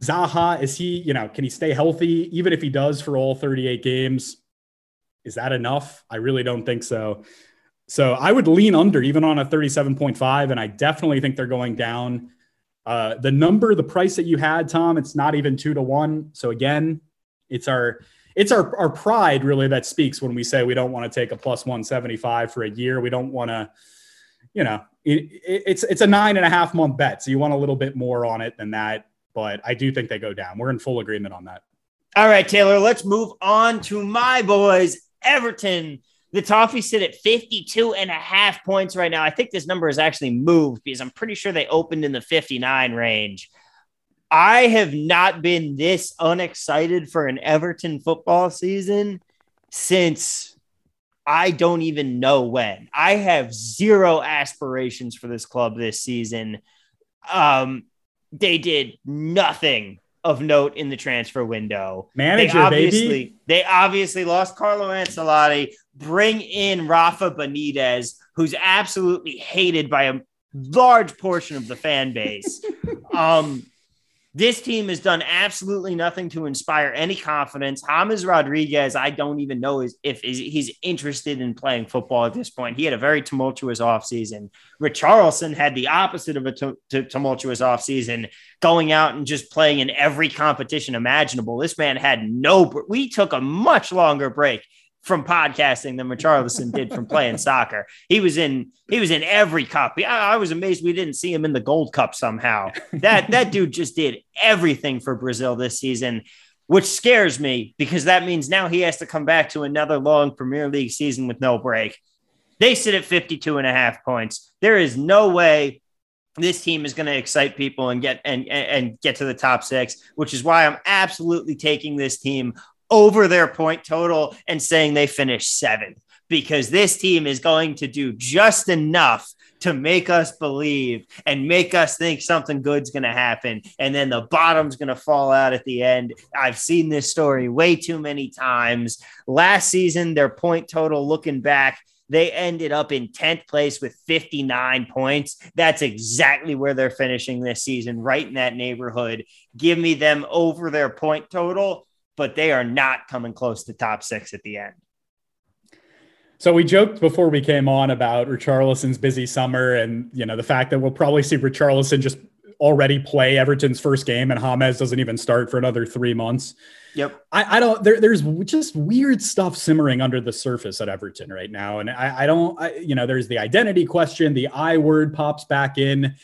Zaha, is he, you know, can he stay healthy even if he does for all 38 games? Is that enough? I really don't think so. So I would lean under even on a 37.5, and I definitely think they're going down. Uh, the number, the price that you had, Tom, it's not even two to one. So again, it's our it's our our pride really that speaks when we say we don't want to take a plus 175 for a year. We don't want to, you know, it, it's it's a nine and a half month bet, so you want a little bit more on it than that. But I do think they go down. We're in full agreement on that. All right, Taylor. Let's move on to my boys, Everton. The Toffees sit at 52 and a half points right now. I think this number has actually moved because I'm pretty sure they opened in the 59 range. I have not been this unexcited for an Everton football season since I don't even know when. I have zero aspirations for this club this season. Um, they did nothing of note in the transfer window. Manager, they obviously, baby. They obviously lost Carlo Ancelotti. Bring in Rafa Benitez, who's absolutely hated by a large portion of the fan base. um, this team has done absolutely nothing to inspire any confidence. James Rodriguez, I don't even know if he's interested in playing football at this point. He had a very tumultuous offseason. Richarlison had the opposite of a tumultuous offseason, going out and just playing in every competition imaginable. This man had no, we took a much longer break from podcasting than Richarlison did from playing soccer. He was in he was in every cup. I, I, was amazed we didn't see him in the Gold Cup somehow. That that dude just did everything for Brazil this season, which scares me because that means now he has to come back to another long Premier League season with no break. They sit at 52 and a half points. There is no way this team is going to excite people and get and and get to the top 6, which is why I'm absolutely taking this team over their point total and saying they finished seventh because this team is going to do just enough to make us believe and make us think something good's going to happen. And then the bottom's going to fall out at the end. I've seen this story way too many times. Last season, their point total looking back, they ended up in 10th place with 59 points. That's exactly where they're finishing this season, right in that neighborhood. Give me them over their point total but they are not coming close to top six at the end. So we joked before we came on about Richarlison's busy summer and you know the fact that we'll probably see Richarlison just already play Everton's first game, and James doesn't even start for another three months. Yep. I, I don't. There, there's just weird stuff simmering under the surface at Everton right now, and I, I don't. I, you know, there's the identity question. The I word pops back in.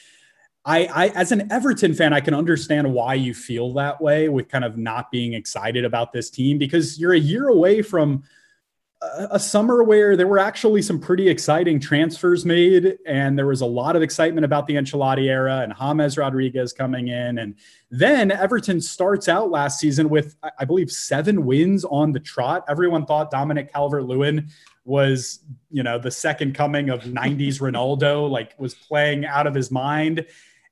I, I, as an Everton fan, I can understand why you feel that way with kind of not being excited about this team because you're a year away from a summer where there were actually some pretty exciting transfers made, and there was a lot of excitement about the Ancelotti era and James Rodriguez coming in. And then Everton starts out last season with, I believe, seven wins on the trot. Everyone thought Dominic Calvert Lewin was, you know, the second coming of 90s Ronaldo, like was playing out of his mind.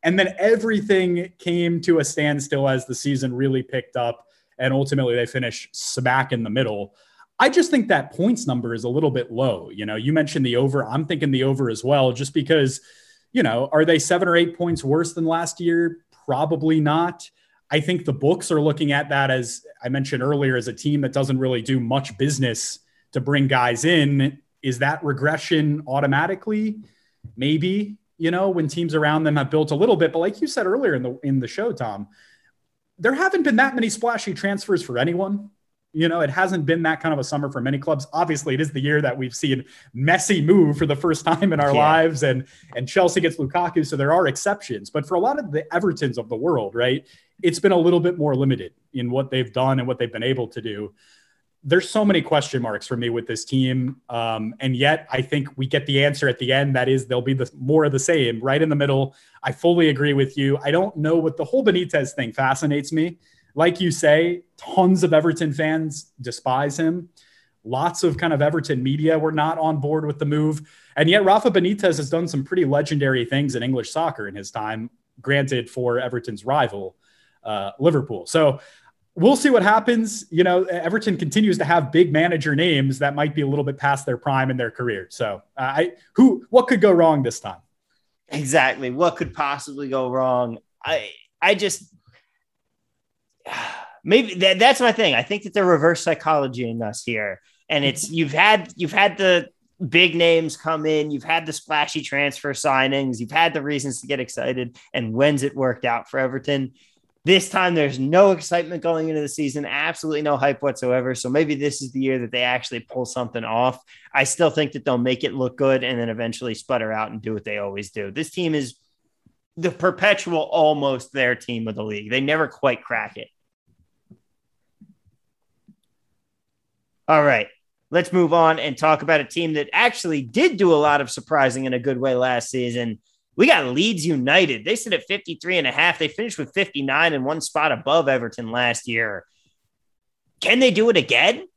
And then everything came to a standstill as the season really picked up. And ultimately, they finish smack in the middle. I just think that points number is a little bit low. You know, you mentioned the over. I'm thinking the over as well, just because, you know, are they seven or eight points worse than last year? Probably not. I think the books are looking at that as I mentioned earlier, as a team that doesn't really do much business to bring guys in. Is that regression automatically? Maybe, you know, when teams around them have built a little bit. But like you said earlier in the in the show, Tom, there haven't been that many splashy transfers for anyone. You know, it hasn't been that kind of a summer for many clubs. Obviously, it is the year that we've seen Messi move for the first time in our yeah. lives, and and Chelsea gets Lukaku. So there are exceptions, but for a lot of the Evertons of the world, right, it's been a little bit more limited in what they've done and what they've been able to do. There's so many question marks for me with this team, um, and yet I think we get the answer at the end. That is, they'll be the more of the same, right in the middle. I fully agree with you. I don't know what the whole Benitez thing fascinates me like you say, tons of Everton fans despise him. Lots of kind of Everton media were not on board with the move. And yet, Rafa Benitez has done some pretty legendary things in English soccer in his time, granted for Everton's rival, uh, Liverpool. So we'll see what happens. You know, Everton continues to have big manager names that might be a little bit past their prime in their career. So, uh, I who what could go wrong this time? Exactly. What could possibly go wrong? I I just maybe that, that's my thing. I think that they're reverse psychology in us here. And it's you've had you've had the big names come in, you've had the splashy transfer signings, you've had the reasons to get excited, and when's it worked out for Everton? This time there's no excitement going into the season, absolutely no hype whatsoever. So maybe this is the year that they actually pull something off. I still think that they'll make it look good and then eventually sputter out and do what they always do. This team is the perpetual almost their team of the league. They never quite crack it. All right. Let's move on and talk about a team that actually did do a lot of surprising in a good way last season. We got Leeds United. They sit at 53 and a half. They finished with 59 and one spot above Everton last year. Can they do it again?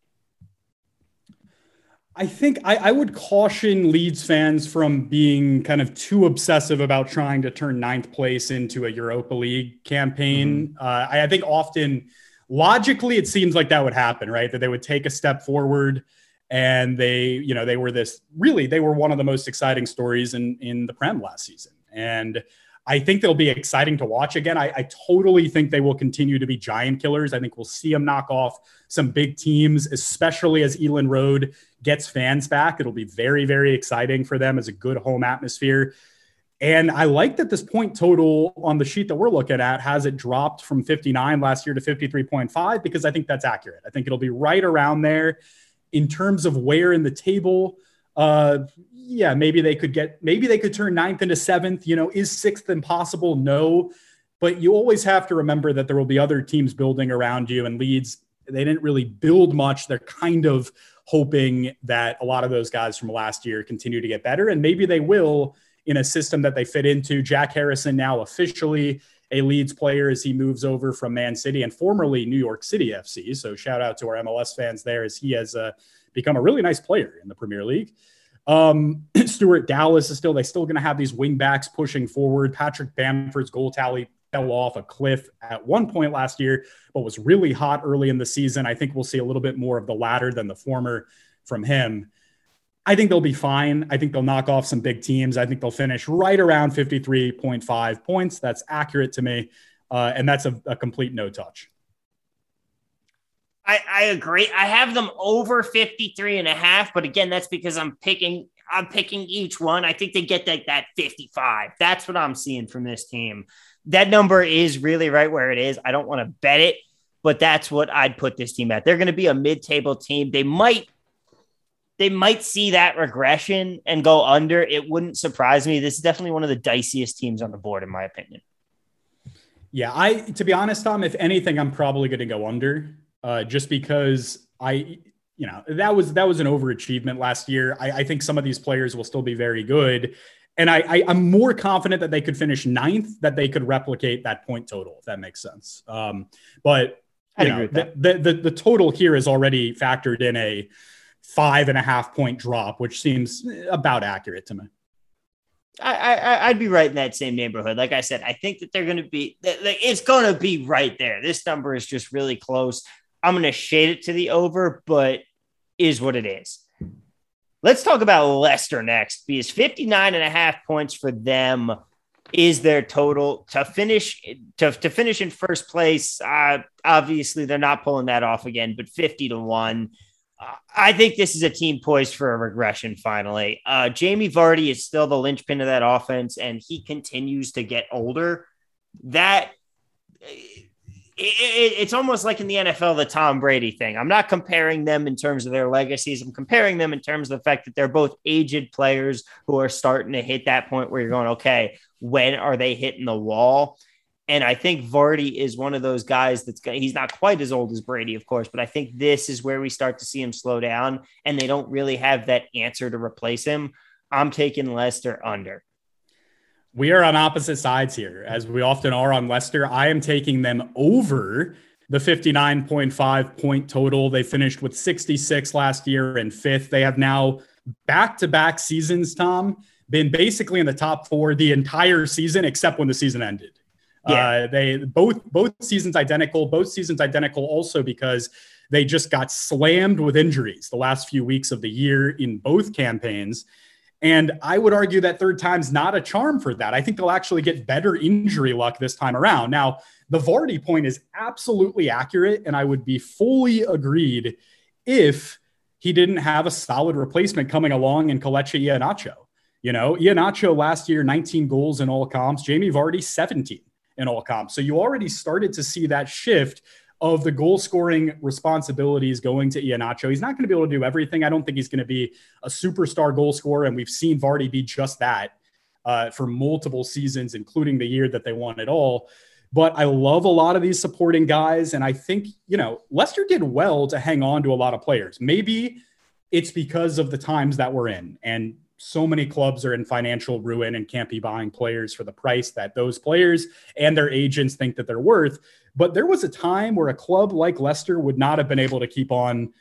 I think I, I, would caution Leeds fans from being kind of too obsessive about trying to turn ninth place into a Europa League campaign. Mm-hmm. Uh, I, I, think often logically it seems like that would happen, right? That they would take a step forward and they, you know, they were this really, they were one of the most exciting stories in, in the Prem last season. And I think they'll be exciting to watch again. I, I, totally think they will continue to be giant killers. I think we'll see them knock off some big teams, especially as Elland Road gets fans back. It'll be very, very exciting for them as a good home atmosphere. And I like that this point total on the sheet that we're looking at has it dropped from 59 last year to 53.5 because I think that's accurate. I think it'll be right around there in terms of where in the table. Uh, yeah, maybe they could get, maybe they could turn ninth into seventh. You know, is sixth impossible? No. But you always have to remember that there will be other teams building around you and Leeds. They didn't really build much. They're kind of hoping that a lot of those guys from last year continue to get better, and maybe they will in a system that they fit into. Jack Harrison now officially a Leeds player as he moves over from Man City and formerly New York City FC. So shout out to our MLS fans there as he has uh, become a really nice player in the Premier League. Um, Stuart Dallas is still, they still going to have these wing backs pushing forward. Patrick Bamford's goal tally fell off a cliff at one point last year, but was really hot early in the season. I think we'll see a little bit more of the latter than the former from him. I think they'll be fine. I think they'll knock off some big teams. I think they'll finish right around 53.5 points. That's accurate to me. Uh, and that's a, a complete no touch. I, I agree. I have them over 53 and a half, but again, that's because I'm picking I'm picking each one. I think they get that, that 55. That's what I'm seeing from this team. That number is really right where it is. I don't want to bet it, but that's what I'd put this team at. They're going to be a mid-table team. They might they might see that regression and go under. It wouldn't surprise me. This is definitely one of the diciest teams on the board, in my opinion. Yeah, I to be honest, Tom, if anything, I'm probably going to go under, uh, just because I, you know, that was that was an overachievement last year. I, I think some of these players will still be very good, and I, I am more confident that they could finish ninth, that they could replicate that point total, if that makes sense. Um, but you know, the, the, the the total here is already factored in a five and a half point drop, which seems about accurate to me. I, I I'd be right in that same neighborhood. Like I said, I think that they're going to be like it's going to be right there. This number is just really close. I'm going to shade it to the over, but is what it is. Let's talk about Leicester next because 59 and a half points for them is their total to finish to, to finish in first place. Uh, obviously, they're not pulling that off again, but 50 to 1. I think this is a team poised for a regression finally. Uh, Jamie Vardy is still the linchpin of that offense, and he continues to get older. That it, it, it's almost like in the NFL, the Tom Brady thing. I'm not comparing them in terms of their legacies. I'm comparing them in terms of the fact that they're both aged players who are starting to hit that point where you're going, okay, when are they hitting the wall? And I think Vardy is one of those guys that's he's not quite as old as Brady, of course, but I think this is where we start to see him slow down and they don't really have that answer to replace him. I'm taking Leicester under. We are on opposite sides here, as we often are on Leicester. I am taking them over the 59.5 point total. They finished with 66 last year and fifth. They have now back to back seasons, Tom, been basically in the top four the entire season, except when the season ended. Yeah. Uh, they both both seasons identical. Both seasons identical also because they just got slammed with injuries the last few weeks of the year in both campaigns. And I would argue that third time's not a charm for that. I think they'll actually get better injury luck this time around. Now, the Vardy point is absolutely accurate, and I would be fully agreed if he didn't have a solid replacement coming along in Kelechi Iheanacho. You know, Iheanacho last year, 19 goals in all comps. Jamie Vardy, 17 in all comps. So you already started to see that shift of the goal scoring responsibilities going to Iheanacho. He's not going to be able to do everything. I don't think he's going to be a superstar goal scorer. And we've seen Vardy be just that uh, for multiple seasons, including the year that they won it all. But I love a lot of these supporting guys. And I think, you know, Leicester did well to hang on to a lot of players. Maybe it's because of the times that we're in. And so many clubs are in financial ruin and can't be buying players for the price that those players and their agents think that they're worth. But there was a time where a club like Leicester would not have been able to keep on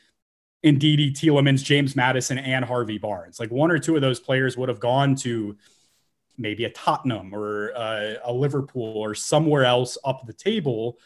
Ndidi, Tielemans, James Maddison, and Harvey Barnes. Like one or two of those players would have gone to maybe a Tottenham or uh, a Liverpool or somewhere else up the table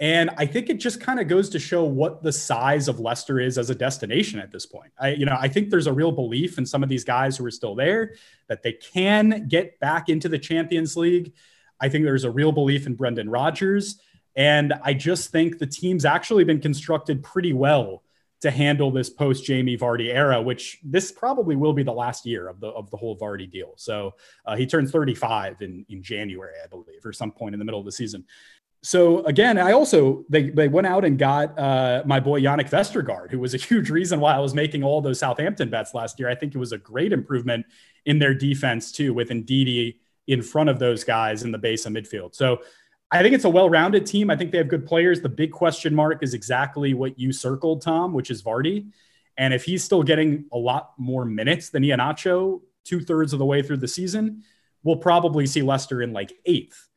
and I think it just kind of goes to show what the size of Leicester is as a destination at this point. I, you know, I think there's a real belief in some of these guys who are still there that they can get back into the Champions League. I think there's a real belief in Brendan Rodgers. And I just think the team's actually been constructed pretty well to handle this post Jamie Vardy era, which this probably will be the last year of the of the whole Vardy deal. So uh, he turns 35 in in January, I believe, or some point in the middle of the season so again, I also they they went out and got uh, my boy Jannik Vestergaard, who was a huge reason why I was making all those Southampton bets last year. I think it was a great improvement in their defense too, with Ndidi in front of those guys in the base of midfield. So I think it's a well-rounded team. I think they have good players. The big question mark is exactly what you circled, Tom, which is Vardy. And if he's still getting a lot more minutes than Iheanacho two thirds of the way through the season, we'll probably see Leicester in like eighth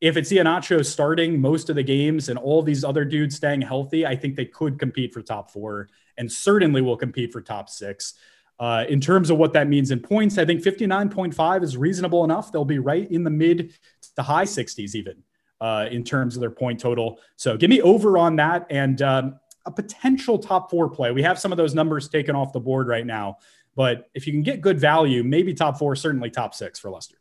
if it's Iheanacho starting most of the games and all these other dudes staying healthy, I think they could compete for top four and certainly will compete for top six. Uh, in terms of what that means in points, I think 59.5 is reasonable enough. They'll be right in the mid to high 60s, even uh, in terms of their point total. So give me over on that and um, a potential top four play. We have some of those numbers taken off the board right now, but if you can get good value, maybe top four, certainly top six for Leicester.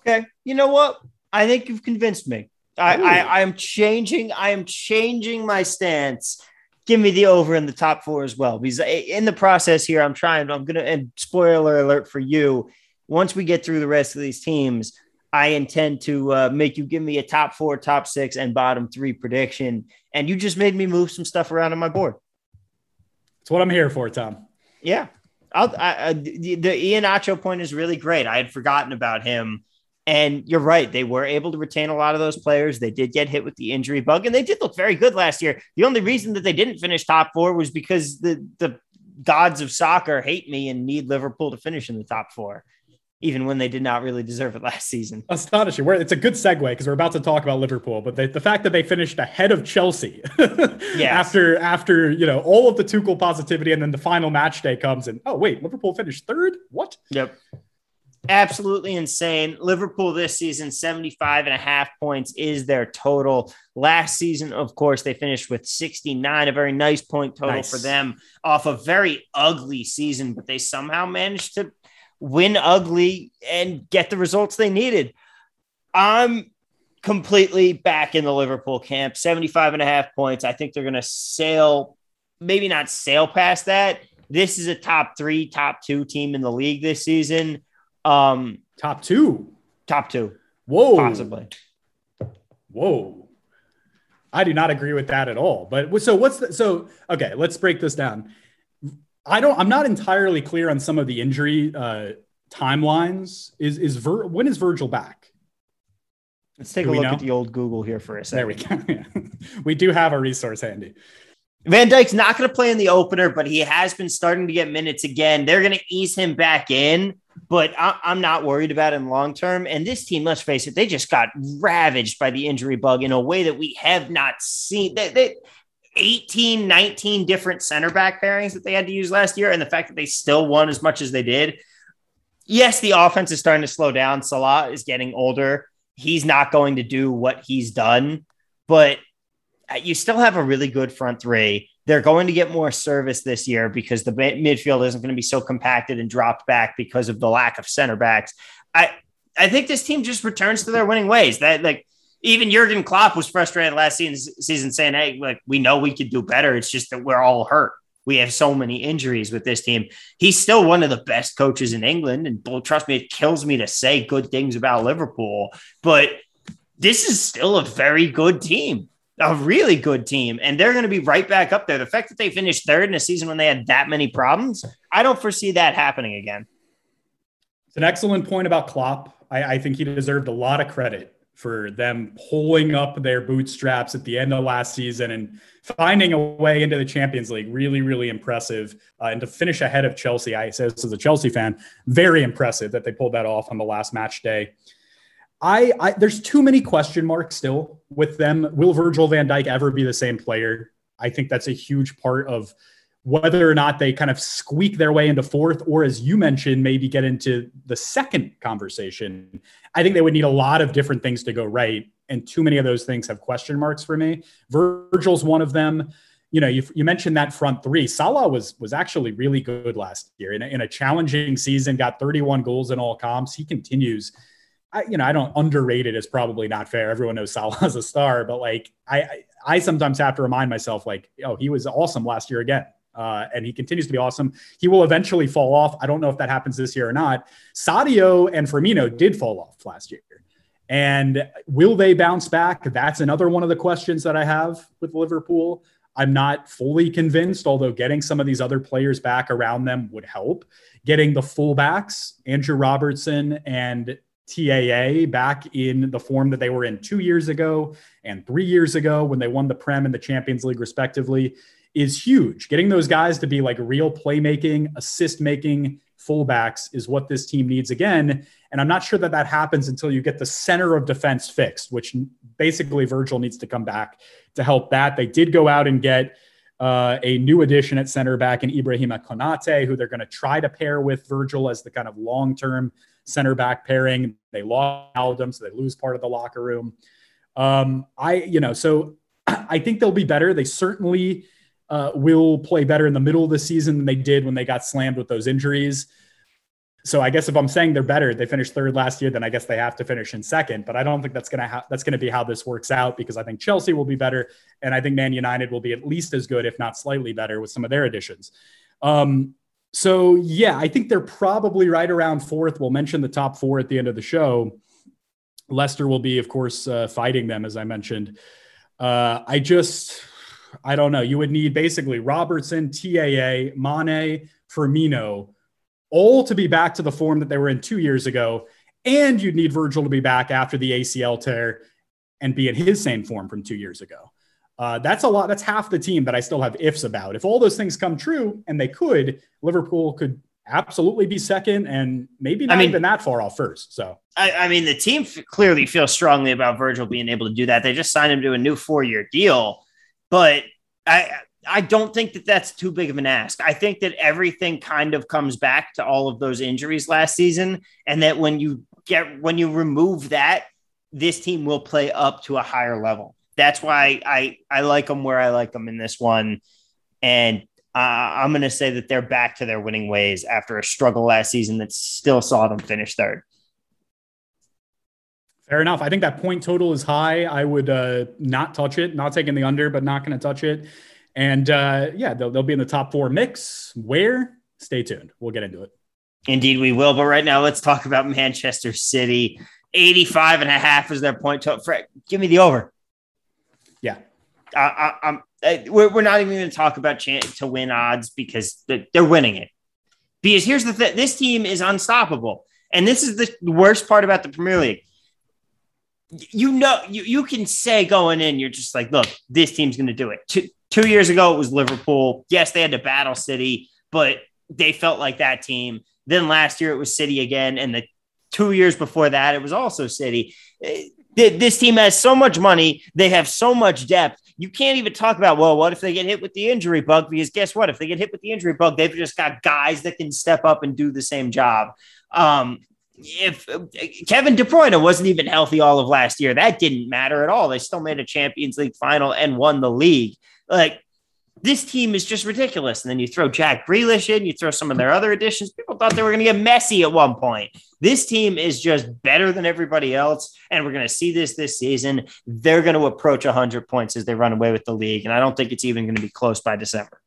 Okay. You know what? I think you've convinced me. I, I, I am changing. I am changing my stance give me the over in the top four as well. Because in the process here, I'm trying, I'm going to, and spoiler alert for you, once we get through the rest of these teams, I intend to uh, make you give me a top four, top six, and bottom three prediction. And you just made me move some stuff around on my board. That's what I'm here for, Tom. Yeah. I'll, I, I, the, the Iheanacho point is really great. I had forgotten about him. And you're right. They were able to retain a lot of those players. They did get hit with the injury bug, and they did look very good last year. The only reason that they didn't finish top four was because the, the gods of soccer hate me and need Liverpool to finish in the top four even when they did not really deserve it last season. Astonishing. We're, it's a good segue because we're about to talk about Liverpool, but they, the fact that they finished ahead of Chelsea yes. after after you know all of the Tuchel positivity, and then the final match day comes, and oh wait, Liverpool finished third. What? Yep. Absolutely insane. Liverpool this season, 75 and a half points is their total. Last season, of course, they finished with 69, a very nice point total nice. for them off a very ugly season, but they somehow managed to win ugly and get the results they needed. I'm completely back in the Liverpool camp, 75 and a half points. I think they're going to sail, maybe not sail past that. This is a top three, top two team in the league this season. Um, top two, top two. Whoa, possibly. Whoa. I do not agree with that at all. But so what's the, so okay, let's break this down. I don't. I'm not entirely clear on some of the injury uh, timelines. Is is Vir, when is Virgil back? Let's take do a look know? at the old Google here for a second. There we go. we do have a resource handy. Van Dijk's not going to play in the opener, but he has been starting to get minutes again. They're going to ease him back in, but I- am not worried about him long term. And this team, let's face it, they just got ravaged by the injury bug in a way that we have not seen. They, they, 18, 19 different center back pairings that they had to use last year, and the fact that they still won as much as they did. Yes, the offense is starting to slow down. Salah is getting older. He's not going to do what he's done, but you still have a really good front three. They're going to get more service this year because the midfield isn't going to be so compacted and dropped back because of the lack of center backs. I I think this team just returns to their winning ways. That like even Jurgen Klopp was frustrated last season, season saying, Hey, like we know we could do better. It's just that we're all hurt. We have so many injuries with this team. He's still one of the best coaches in England. And trust me, it kills me to say good things about Liverpool, but this is still a very good team, a really good team. And they're going to be right back up there. The fact that they finished third in a season when they had that many problems, I don't foresee that happening again. It's an excellent point about Klopp. I, I think he deserved a lot of credit for them pulling up their bootstraps at the end of last season and finding a way into the Champions League. Really, really impressive. Uh, and to finish ahead of Chelsea, I say this as a Chelsea fan, very impressive that they pulled that off on the last match day. I, I there's too many question marks still with them. Will Virgil van Dijk ever be the same player? I think that's a huge part of whether or not they kind of squeak their way into fourth, or as you mentioned, maybe get into the second conversation. I think they would need a lot of different things to go right. And too many of those things have question marks for me. Virgil's one of them. You know, you, you mentioned that front three. Salah was was actually really good last year in a, in a challenging season. Got 31 goals in all comps. He continues. I, you know, I don't underrated is probably not fair. Everyone knows Salah's a star, but like I, I, I sometimes have to remind myself, like, oh, he was awesome last year again uh, and he continues to be awesome. He will eventually fall off. I don't know if that happens this year or not. Sadio and Firmino did fall off last year. And will they bounce back? That's another one of the questions that I have with Liverpool. I'm not fully convinced, although getting some of these other players back around them would help. Getting the fullbacks, Andrew Robertson and TAA, back in the form that they were in two years ago and three years ago when they won the Prem and the Champions League, respectively, is huge. Getting those guys to be like real playmaking, assist making fullbacks is what this team needs again. And I'm not sure that that happens until you get the center of defense fixed, which basically Virgil needs to come back to help that. They did go out and get uh, a new addition at center back in Ibrahima Konate, who they're going to try to pair with Virgil as the kind of long term center back pairing. They lost Aldum, so they lose part of the locker room. Um, I, you know, so I think they'll be better. They certainly uh, will play better in the middle of the season than they did when they got slammed with those injuries. so I guess if I'm saying they're better, they finished third last year, then I guess they have to finish in second. But I don't think that's gonna ha- that's gonna be how this works out because I think Chelsea will be better, and I think Man United will be at least as good, if not slightly better, with some of their additions. Um, so yeah, I think they're probably right around fourth. We'll mention the top four at the end of the show. Leicester will be, of course, uh, fighting them as I mentioned. Uh, I just, I don't know. You would need basically Robertson, TAA, Mane, Firmino all to be back to the form that they were in two years ago. And you'd need Virgil to be back after the ACL tear and be in his same form from two years ago. Uh, that's a lot. That's half the team that I still have ifs about. If all those things come true, and they could, Liverpool could absolutely be second and maybe not I mean, even that far off first. So, I, I mean, the team f- clearly feels strongly about Virgil being able to do that. They just signed him to a new four year deal, but I, I don't think that that's too big of an ask. I think that everything kind of comes back to all of those injuries last season, and that when you get when you remove that, this team will play up to a higher level. That's why I I like them where I like them in this one, and uh, I'm going to say that they're back to their winning ways after a struggle last season that still saw them finish third. Fair enough. I think that point total is high. I would uh, not touch it, not taking the under, but not going to touch it. And uh, yeah, they'll, they'll be in the top four mix. Where? Stay tuned. We'll get into it. Indeed, we will. But right now, let's talk about Manchester City. 85 and a half is their point total. Fred, give me the over. I, am we're, we're not even going to talk about chance to win odds because they're winning it. Because here's the thing this team is unstoppable. And this is the worst part about the Premier League you know, you, you can say going in, you're just like, look, this team's going to do it. Two, two years ago, it was Liverpool. Yes, they had to battle City, but they felt like that team. Then last year, it was City again. And the two years before that, it was also City. Eh, This team has so much money. They have so much depth. You can't even talk about, well, what if they get hit with the injury bug? Because guess what? If they get hit with the injury bug, they've just got guys that can step up and do the same job. Um, if uh, Kevin De Bruyne wasn't even healthy all of last year, that didn't matter at all. They still made a Champions League final and won the league. Like this team is just ridiculous. And then you throw Jack Grealish in, you throw some of their other additions. People thought they were going to get Messi at one point. This team is just better than everybody else. And we're going to see this this season. They're going to approach 100 points as they run away with the league. And I don't think it's even going to be close by December.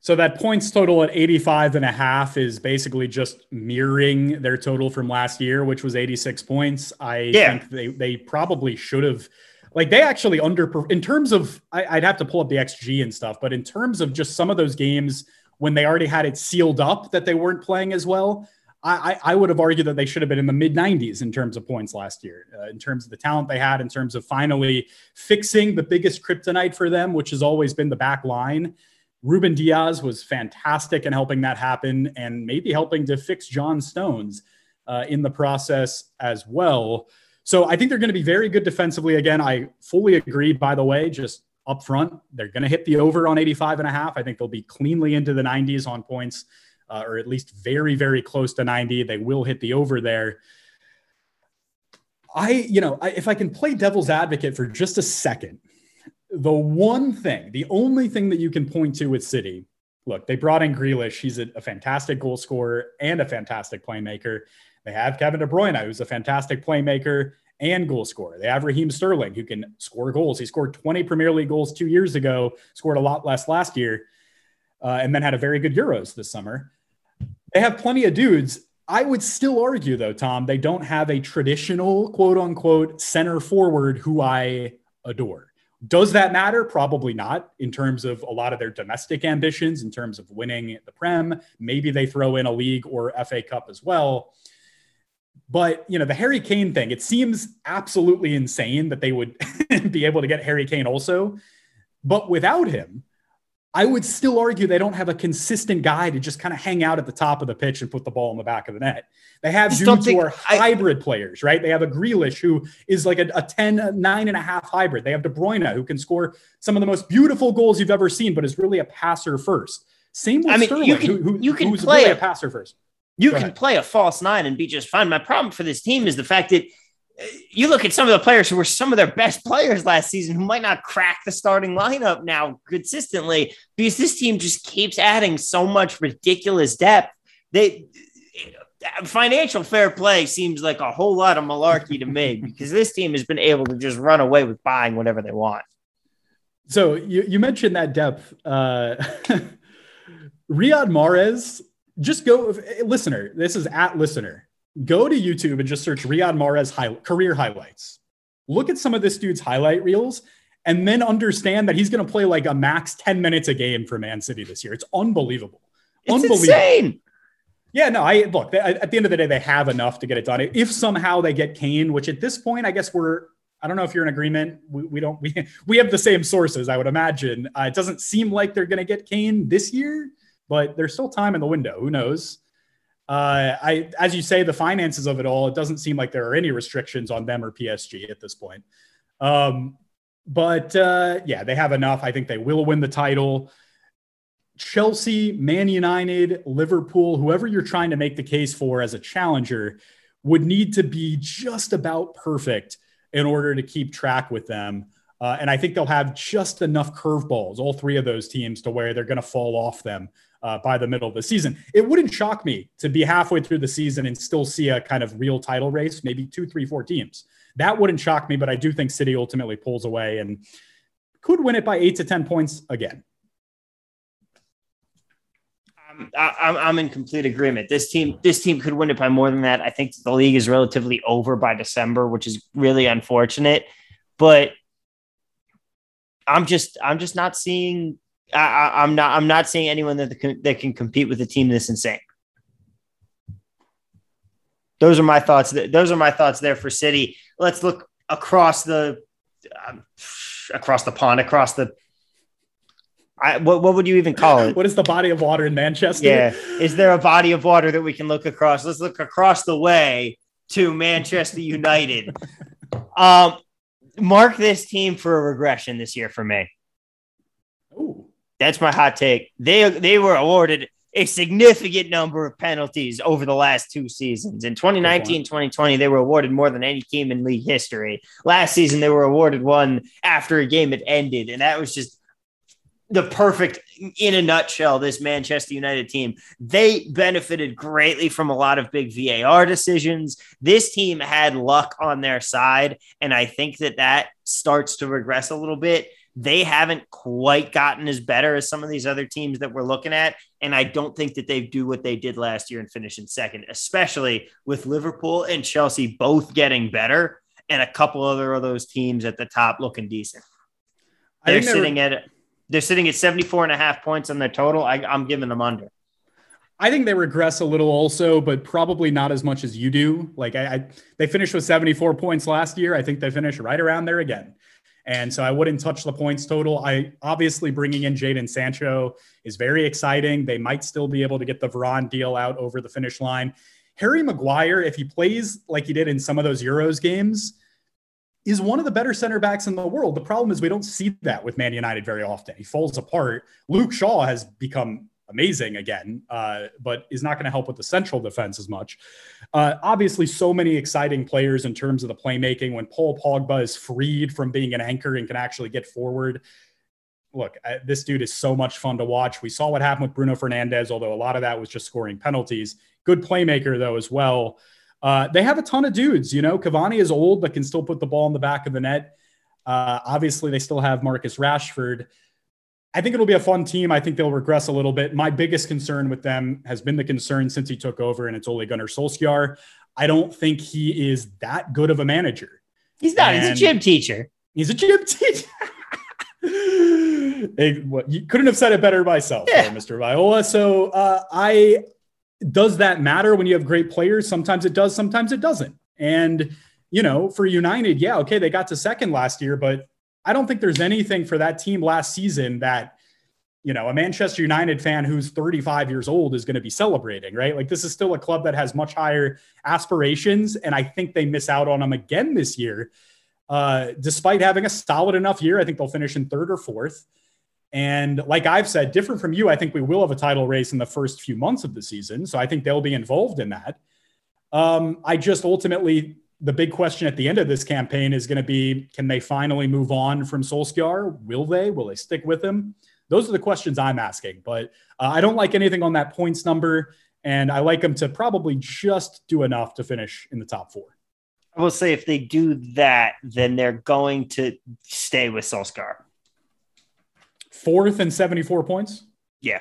So that points total at 85 and a half is basically just mirroring their total from last year, which was 86 points. I yeah. think they, they probably should have like they actually under in terms of I, would have to pull up the XG and stuff, but in terms of just some of those games when they already had it sealed up that they weren't playing as well, I, I would have argued that they should have been in the mid 90s in terms of points last year, uh, in terms of the talent they had, in terms of finally fixing the biggest kryptonite for them, which has always been the back line. Ruben Dias was fantastic in helping that happen and maybe helping to fix John Stones uh, in the process as well. So I think they're going to be very good defensively. Again, I fully agree, by the way, just up front, they're going to hit the over on 85 and a half. I think they'll be cleanly into the 90s on points, uh, or at least very, very close to 90. They will hit the over there. I, you know, I, if I can play devil's advocate for just a second, the one thing, the only thing that you can point to with City, look, they brought in Grealish. He's a, a fantastic goal scorer and a fantastic playmaker. They have Kevin De Bruyne, who's a fantastic playmaker and goal scorer. They have Raheem Sterling, who can score goals. He scored 20 Premier League goals two years ago, scored a lot less last year, uh, and then had a very good Euros this summer. They have plenty of dudes. I would still argue, though, Tom, they don't have a traditional quote unquote center forward who I adore. Does that matter? Probably not in terms of a lot of their domestic ambitions, in terms of winning the Prem. Maybe they throw in a league or FA Cup as well. But, you know, the Harry Kane thing, it seems absolutely insane that they would be able to get Harry Kane also. But without him, I would still argue they don't have a consistent guy to just kind of hang out at the top of the pitch and put the ball in the back of the net. They have dudes who are hybrid I, players, right? They have a Grealish who is like a, a 10, a nine and a half hybrid. They have De Bruyne who can score some of the most beautiful goals you've ever seen, but is really a passer first. Same with I mean, Sterling, you can, who, who, you can play really a, a passer first. You Go can ahead. play a false nine and be just fine. My problem for this team is the fact that – you look at some of the players who were some of their best players last season who might not crack the starting lineup now consistently because this team just keeps adding so much ridiculous depth. They financial fair play seems like a whole lot of malarkey to me because this team has been able to just run away with buying whatever they want. So you, you mentioned that depth. Uh, Riyad Mahrez, just go, listener, this is at listener. Go to YouTube and just search Riyad Mahrez high, career highlights. Look at some of this dude's highlight reels and then understand that he's going to play like a max 10 minutes a game for Man City this year. It's unbelievable. It's unbelievable. insane. Yeah, no, I look at the end of the day, they have enough to get it done. If somehow they get Kane, which at this point, I guess we're, I don't know if you're in agreement. We, we don't, we, we have the same sources, I would imagine. Uh, it doesn't seem like they're going to get Kane this year, but there's still time in the window. Who knows? Uh, I, as you say, the finances of it all, it doesn't seem like there are any restrictions on them or PSG at this point. Um, but uh, yeah, they have enough. I think they will win the title. Chelsea, Man United, Liverpool, whoever you're trying to make the case for as a challenger, would need to be just about perfect in order to keep track with them. Uh, and I think they'll have just enough curveballs, all three of those teams, to where they're going to fall off them uh, by the middle of the season. It wouldn't shock me to be halfway through the season and still see a kind of real title race, maybe two, three, four teams. That wouldn't shock me, but I do think City ultimately pulls away and could win it by eight to 10 points again. I'm, I'm in complete agreement. This team, this team could win it by more than that. I think the league is relatively over by December, which is really unfortunate. But I'm just, I'm just not seeing. I, am not, I'm not seeing anyone that can, that can compete with a team this insane. Those are my thoughts. Those are my thoughts there for City. Let's look across the, um, across the pond, across the I, what, what would you even call it? what is the body of water in Manchester? Yeah. Is there a body of water that we can look across? Let's look across the way to Manchester United. um, mark this team for a regression this year for me. That's my hot take. They they were awarded a significant number of penalties over the last two seasons. In 2019, 2020, they were awarded more than any team in league history. Last season, they were awarded one after a game had ended, and that was just the perfect in a nutshell this manchester united team they benefited greatly from a lot of big var decisions this team had luck on their side and i think that that starts to regress a little bit they haven't quite gotten as better as some of these other teams that we're looking at and i don't think that they do what they did last year and finish in second especially with liverpool and chelsea both getting better and a couple other of those teams at the top looking decent they're sitting at they're sitting at 74 and a half points on their total. I, I'm giving them under. I think they regress a little also, but probably not as much as you do. Like I, I, they finished with 74 points last year. I think they finished right around there again. And so I wouldn't touch the points total. I obviously bringing in Jadon Sancho is very exciting. They might still be able to get the Varane deal out over the finish line. Harry Maguire, if he plays like he did in some of those Euros games, is one of the better center backs in the world. The problem is we don't see that with Man United very often. He falls apart. Luke Shaw has become amazing again, uh, but is not going to help with the central defense as much. Uh, obviously, so many exciting players in terms of the playmaking. When Paul Pogba is freed from being an anchor and can actually get forward, look, uh, this dude is so much fun to watch. We saw what happened with Bruno Fernandes, although a lot of that was just scoring penalties. Good playmaker though as well. Uh, they have a ton of dudes. You know, Cavani is old, but can still put the ball in the back of the net. Uh, obviously, they still have Marcus Rashford. I think it'll be a fun team. I think they'll regress a little bit. My biggest concern with them has been the concern since he took over, and it's Ole Gunnar Solskjaer. I don't think he is that good of a manager. He's not. And he's a gym teacher. He's a gym teacher. hey, what, you couldn't have said it better myself, yeah. Mr. Viola. So uh, I does that matter when you have great players? Sometimes it does, sometimes it doesn't. And, you know, for United, yeah, okay, they got to second last year, but I don't think there's anything for that team last season that, you know, a Manchester United fan who's 35 years old is going to be celebrating, right? Like this is still a club that has much higher aspirations. And I think they miss out on them again this year. Uh, despite having a solid enough year, I think they'll finish in third or fourth. And like I've said, different from you, I think we will have a title race in the first few months of the season. So I think they'll be involved in that. Um, I just ultimately, the big question at the end of this campaign is going to be can they finally move on from Solskjaer? Will they? Will they stick with him? Those are the questions I'm asking. But uh, I don't like anything on that points number. And I like them to probably just do enough to finish in the top four. I will say if they do that, then they're going to stay with Solskjaer. Fourth and 74 points? Yeah.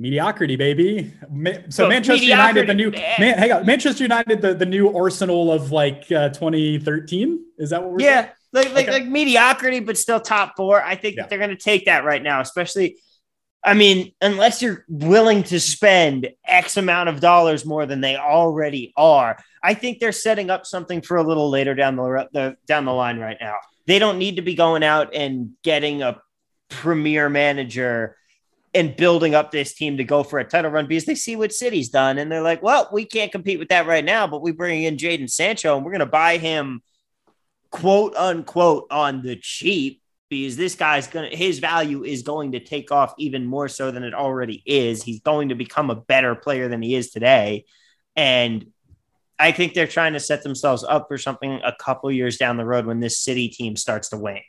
Mediocrity, baby. So, Manchester United, the new man, hang on, Manchester United, the, the new Arsenal of like uh, 2013. Is that what we're? Yeah, like like, okay. like mediocrity, but still top four. I think Yeah. they're going to take that right now, especially. I mean, unless you're willing to spend X amount of dollars more than they already are, I think they're setting up something for a little later down the, the down the line right now. They don't need to be going out and getting a premier manager and building up this team to go for a title run because they see what City's done and they're like, well, we can't compete with that right now, but we bring in Jadon Sancho and we're going to buy him quote unquote on the cheap because this guy's going to his value is going to take off even more so than it already is. He's going to become a better player than he is today. And I think they're trying to set themselves up for something a couple years down the road when this city team starts to wane.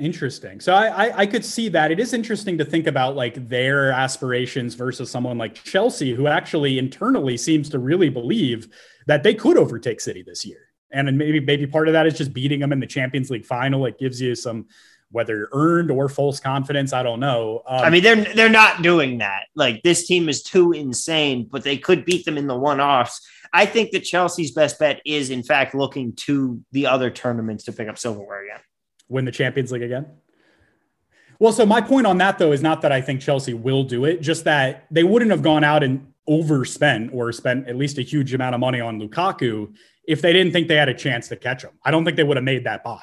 Interesting. So I, I, I could see that. It is interesting to think about like their aspirations versus someone like Chelsea, who actually internally seems to really believe that they could overtake City this year. And maybe maybe part of that is just beating them in the Champions League final. It gives you some whether earned or false confidence. I don't know. Um, I mean, they're they're not doing that. Like this team is too insane, but they could beat them in the one offs. I think that Chelsea's best bet is, in fact, looking to the other tournaments to pick up silverware again win the Champions League again? Well, so my point on that though is not that I think Chelsea will do it, just that they wouldn't have gone out and overspent or spent at least a huge amount of money on Lukaku if they didn't think they had a chance to catch him. I don't think they would have made that buy.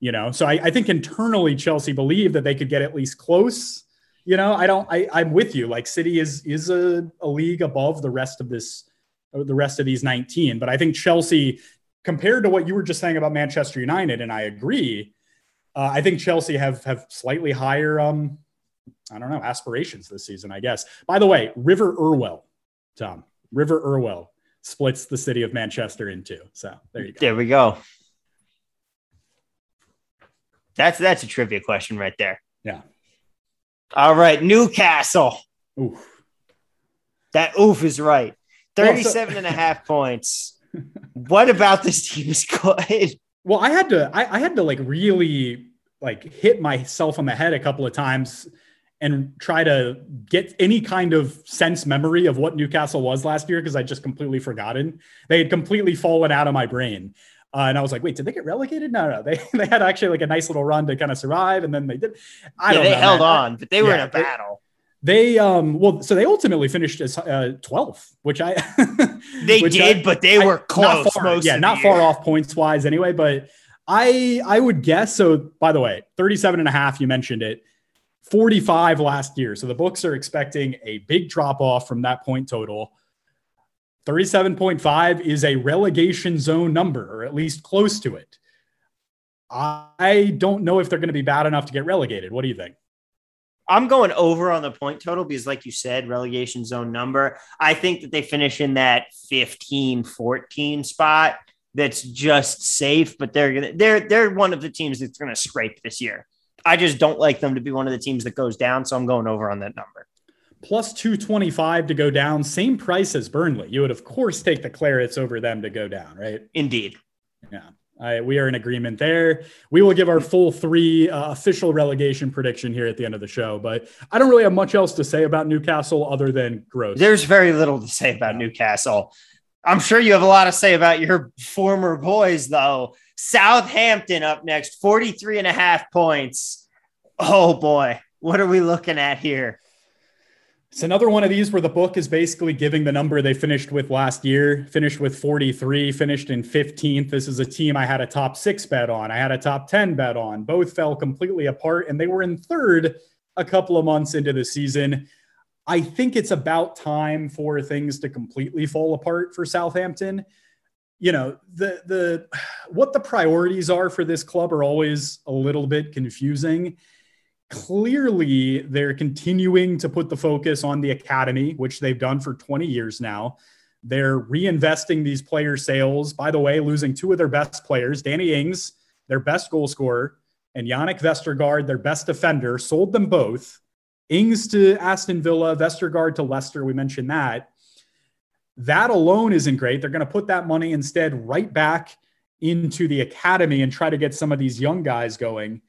You know, so I, I think internally Chelsea believed that they could get at least close. You know, I don't. I, I'm with you. Like City is is a, a league above the rest of this, the rest of these 19. But I think Chelsea compared to what you were just saying about Manchester United, and I agree. Uh, I think Chelsea have have slightly higher, um, I don't know, aspirations this season. I guess. By the way, River Irwell, Tom River Irwell splits the city of Manchester in two. So there you go. There we go. That's that's a trivia question right there. Yeah. All right, Newcastle. Oof. That oof is right. 37 and a half points what about this team is good? Well, I had to, I, I, had to like really like hit myself on the head a couple of times and try to get any kind of sense memory of what Newcastle was last year because I just completely forgotten. They had completely fallen out of my brain. Uh, and I was like, wait, did they get relegated? No, no, they, they had actually like a nice little run to kind of survive. And then they did. I yeah, don't know they know, held man. on, but they were yeah, in a battle. They um well so they ultimately finished as uh, 12th, which I they which did, I, but they were I, close. Not far, yeah, not far off points wise anyway. But I I would guess so. By the way, 37 and a half, you mentioned it. 45 last year. So the books are expecting a big drop off from that point total. 37.5 is a relegation zone number, or at least close to it. I don't know if they're going to be bad enough to get relegated. What do you think? I'm going over on the point total because, like you said, relegation zone number. I think that they finish in that 15 14 spot. That's just safe, but they're gonna they're they're one of the teams that's gonna scrape this year. I just don't like them to be one of the teams that goes down, so I'm going over on that number. Plus 225 to go down, same price as Burnley. You would, of course, take the Clarets over them to go down, right? Indeed. Yeah. I, we are in agreement there. We will give our full three uh, official relegation prediction here at the end of the show, but I don't really have much else to say about Newcastle other than gross. There's very little to say about Newcastle. I'm sure you have a lot to say about your former boys, though. Southampton up next, 43 and a half points. Oh boy, what are we looking at here? It's another one of these where the book is basically giving the number they finished with last year, finished with 43, finished in 15th. This is a team I had a top six bet on. I had a top 10 bet on. Both fell completely apart, and they were in third a couple of months into the season. I think it's about time for things to completely fall apart for Southampton. You know, the the what the priorities are for this club are always a little bit confusing clearly they're continuing to put the focus on the academy, which they've done for 20 years now. They're reinvesting these player sales. By the way, losing two of their best players, Danny Ings, their best goal scorer, and Jannik Vestergaard, their best defender, sold them both Ings to Aston Villa, Vestergaard to Leicester. We mentioned that. That alone isn't great. They're going to put that money instead right back into the academy and try to get some of these young guys going.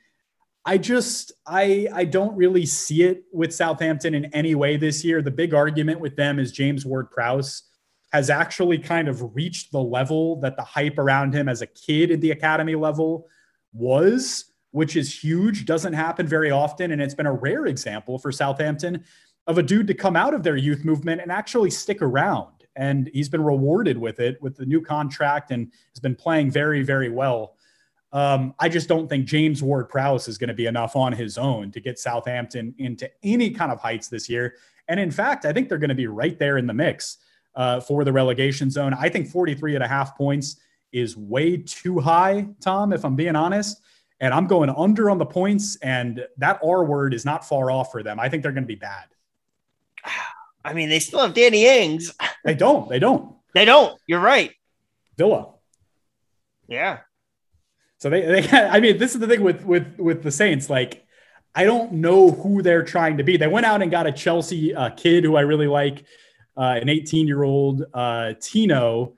I just I I don't really see it with Southampton in any way this year. The big argument with them is James Ward-Prowse has actually kind of reached the level that the hype around him as a kid at the academy level was, which is huge. Doesn't happen very often, and it's been a rare example for Southampton of a dude to come out of their youth movement and actually stick around and he's been rewarded with it with the new contract and has been playing very, very well. Um, I just don't think James Ward Prowse is going to be enough on his own to get Southampton into any kind of heights this year. And in fact, I think they're going to be right there in the mix uh, for the relegation zone. I think 43 and a half points is way too high, Tom, if I'm being honest. And I'm going under on the points, and that R word is not far off for them. I think they're going to be bad. I mean, they still have Danny Ings. They don't. They don't. They don't. You're right. Villa. Yeah. So they, they I mean, this is the thing with with with the Saints. Like, I don't know who they're trying to be. They went out and got a Chelsea uh, kid who I really like, uh, an 18 year old uh, Tino,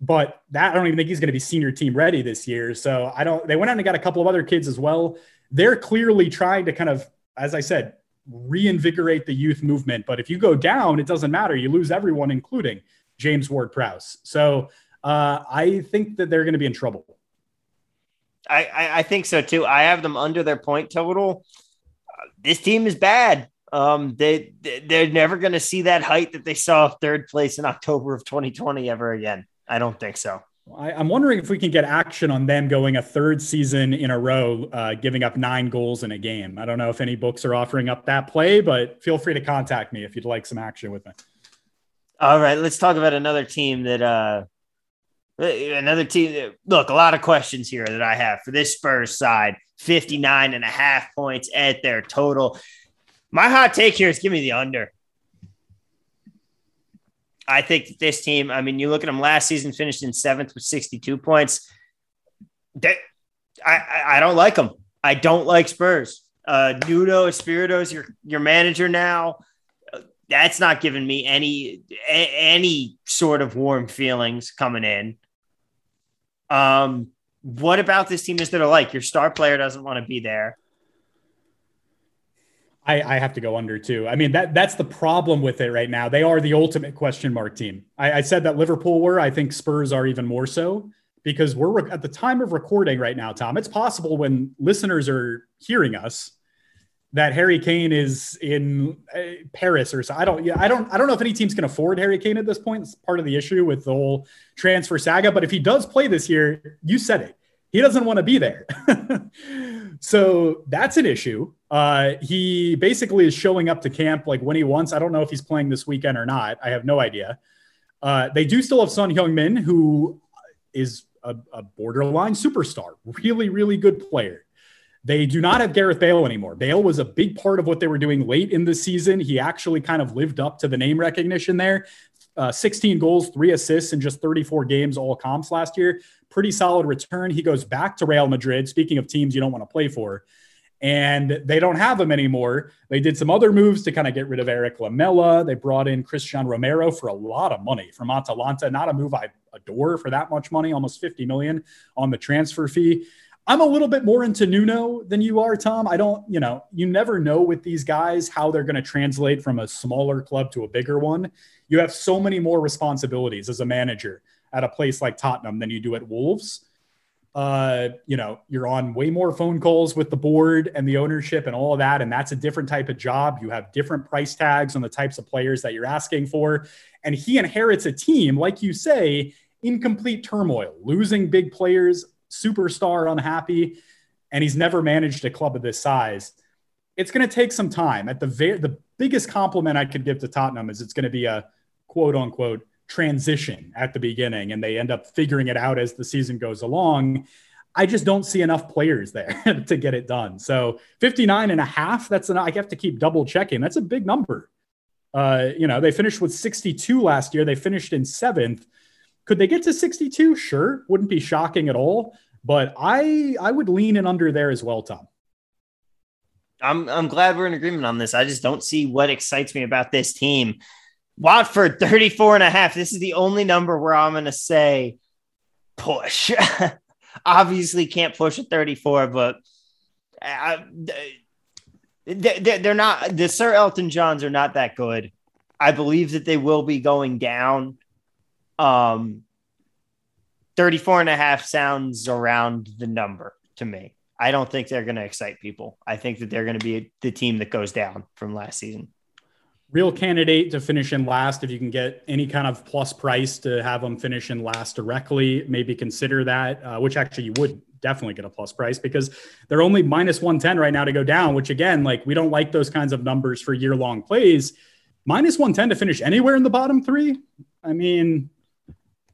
but that I don't even think he's going to be senior team ready this year. So I don't. They went out and got a couple of other kids as well. They're clearly trying to kind of, as I said, reinvigorate the youth movement. But if you go down, it doesn't matter. You lose everyone, including James Ward Prowse. So uh, I think that they're going to be in trouble. I, I, I, think so too. I have them under their point total. Uh, this team is bad. Um, they they're never going to see that height that they saw third place in October of 2020 ever again. I don't think so. I, am wondering if we can get action on them going a third season in a row, uh, giving up nine goals in a game. I don't know if any books are offering up that play, but feel free to contact me if you'd like some action with me. All right, let's talk about another team that, uh, another team. Look, a lot of questions here that I have for this Spurs side 59 and a half points at their total. My hot take here is give me the under. I think that this team, I mean, you look at them last season, finished in seventh with 62 points. I, I, don't like them. I don't like Spurs. Uh, Nuno Espirito is your, your manager now. That's not giving me any any sort of warm feelings coming in. Um, what about this team is that are like your star player doesn't want to be there? I, I, have to go under too. I mean, that that's the problem with it right now. They are the ultimate question mark team. I, I said that Liverpool were. I think Spurs are even more so because we're re- at the time of recording right now, Tom. It's possible when listeners are hearing us that Harry Kane is in uh, Paris or so. I don't. Yeah, I don't. I don't know if any teams can afford Harry Kane at this point. It's part of the issue with the whole transfer saga. But if he does play this year, you said it. He doesn't want to be there. so that's an issue. Uh, he basically is showing up to camp like when he wants. I don't know if he's playing this weekend or not. I have no idea. Uh, they do still have Son Heung-min, who is a, a, borderline superstar, really, really good player. They do not have Gareth Bale anymore. Bale was a big part of what they were doing late in the season. He actually kind of lived up to the name recognition there. Uh, 16 goals, three assists in just 34 games, all comps last year. Pretty solid return. He goes back to Real Madrid. Speaking of teams you don't want to play for, and they don't have him anymore. They did some other moves to kind of get rid of Erik Lamela. They brought in Cristian Romero for a lot of money from Atalanta. Not a move I adore for that much money, almost 50 million on the transfer fee. I'm a little bit more into Nuno than you are, Tom. I don't, you know, you never know with these guys how they're going to translate from a smaller club to a bigger one. You have so many more responsibilities as a manager at a place like Tottenham than you do at Wolves uh, you know, you're on way more phone calls with the board and the ownership and all of that. And that's a different type of job. You have different price tags on the types of players that you're asking for. And he inherits a team, like you say, in complete turmoil, losing big players, superstar unhappy, and he's never managed a club of this size. It's going to take some time. At the very, the biggest compliment I could give to Tottenham is it's going to be a quote unquote transition at the beginning and they end up figuring it out as the season goes along. I just don't see enough players there to get it done. So 59 and a half, that's enough. I have to keep double checking. That's a big number. Uh, you know, they finished with 62 last year. They finished in seventh. Could they get to 62? Sure. Wouldn't be shocking at all. But I I would lean in under there as well, Tom. I'm I'm glad we're in agreement on this. I just don't see what excites me about this team. Watford 34 and a half. This is the only number where I'm going to say push. Obviously can't push at 34, but uh, I, they're not the Sir Elton Johns are not that good. I believe that they will be going down. Um 34 and a half sounds around the number to me. I don't think they're going to excite people. I think that they're going to be the team that goes down from last season. Real candidate to finish in last. If you can get any kind of plus price to have them finish in last directly, maybe consider that, uh, which actually you would definitely get a plus price because they're only minus 110 right now to go down, which again, like we don't like those kinds of numbers for year long plays. Minus 110 to finish anywhere in the bottom three. I mean,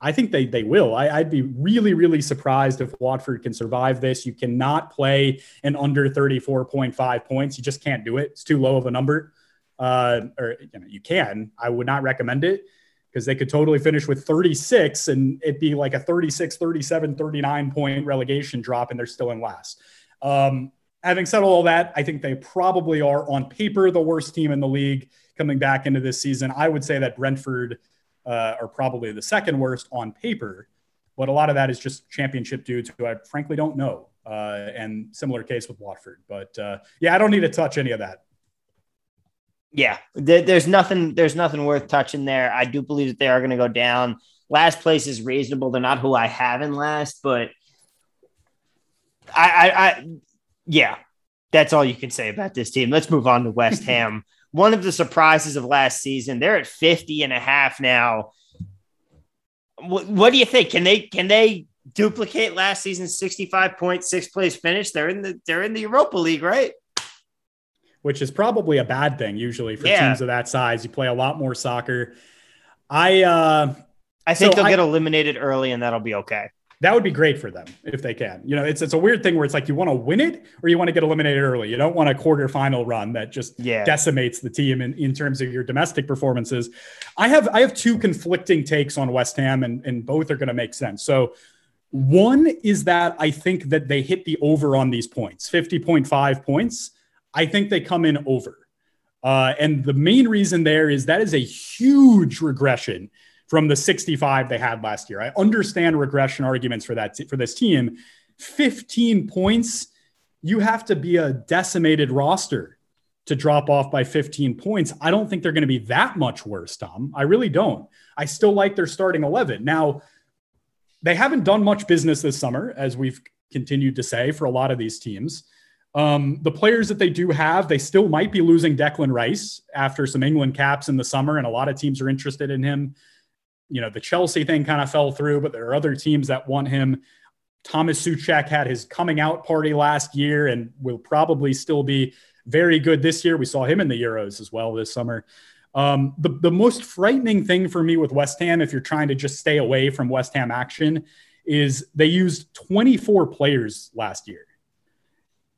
I think they they will. I, would be really really surprised if Watford can survive this. You cannot play an under thirty four point five points. You just can't do it. It's too low of a number. Uh, or you know you can. I would not recommend it because they could totally finish with 36 and it'd be like a 36 37 39 point relegation drop and they're still in last um, having said all that i think they probably are on paper the worst team in the league coming back into this season i would say that brentford uh, are probably the second worst on paper. But a lot of that is just championship dudes who I frankly don't know. Uh, and similar case with Watford. But uh, yeah, I don't need to touch any of that. Yeah, there's nothing. There's nothing worth touching there. I do believe that they are going to go down. Last place is reasonable. They're not who I have in last, but I, I, I yeah, that's all you can say about this team. Let's move on to West Ham one of the surprises of last season. They're at 50 and a half now. What, what do you think? Can they can they duplicate last season's 65 point six place finish? They're in the they're in the Europa League, right? Which is probably a bad thing usually for yeah. teams of that size. You play a lot more soccer. I uh I think so they'll I, get eliminated early and that'll be okay that would be great for them if they can. You know, it's it's a weird thing where it's like you want to win it or you want to get eliminated early. You don't want a quarterfinal run that just yeah. decimates the team in, in terms of your domestic performances. I have I have two conflicting takes on West Ham and, and both are going to make sense. So one is that I think that they hit the over on these points, 50.5 points. I think they come in over. Uh, and the main reason there is that is a huge regression from the 65 they had last year. I understand regression arguments for that for this team. 15 points, you have to be a decimated roster to drop off by 15 points. I don't think they're going to be that much worse, Tom. I really don't. I still like their starting 11. Now, they haven't done much business this summer, as we've continued to say for a lot of these teams. Um, the players that they do have, they still might be losing Declan Rice after some England caps in the summer, and a lot of teams are interested in him you know, the Chelsea thing kind of fell through, but there are other teams that want him. Thomas Soucek had his coming out party last year and will probably still be very good this year. We saw him in the Euros as well this summer. Um, the, the most frightening thing for me with West Ham, if you're trying to just stay away from West Ham action, is they used 24 players last year.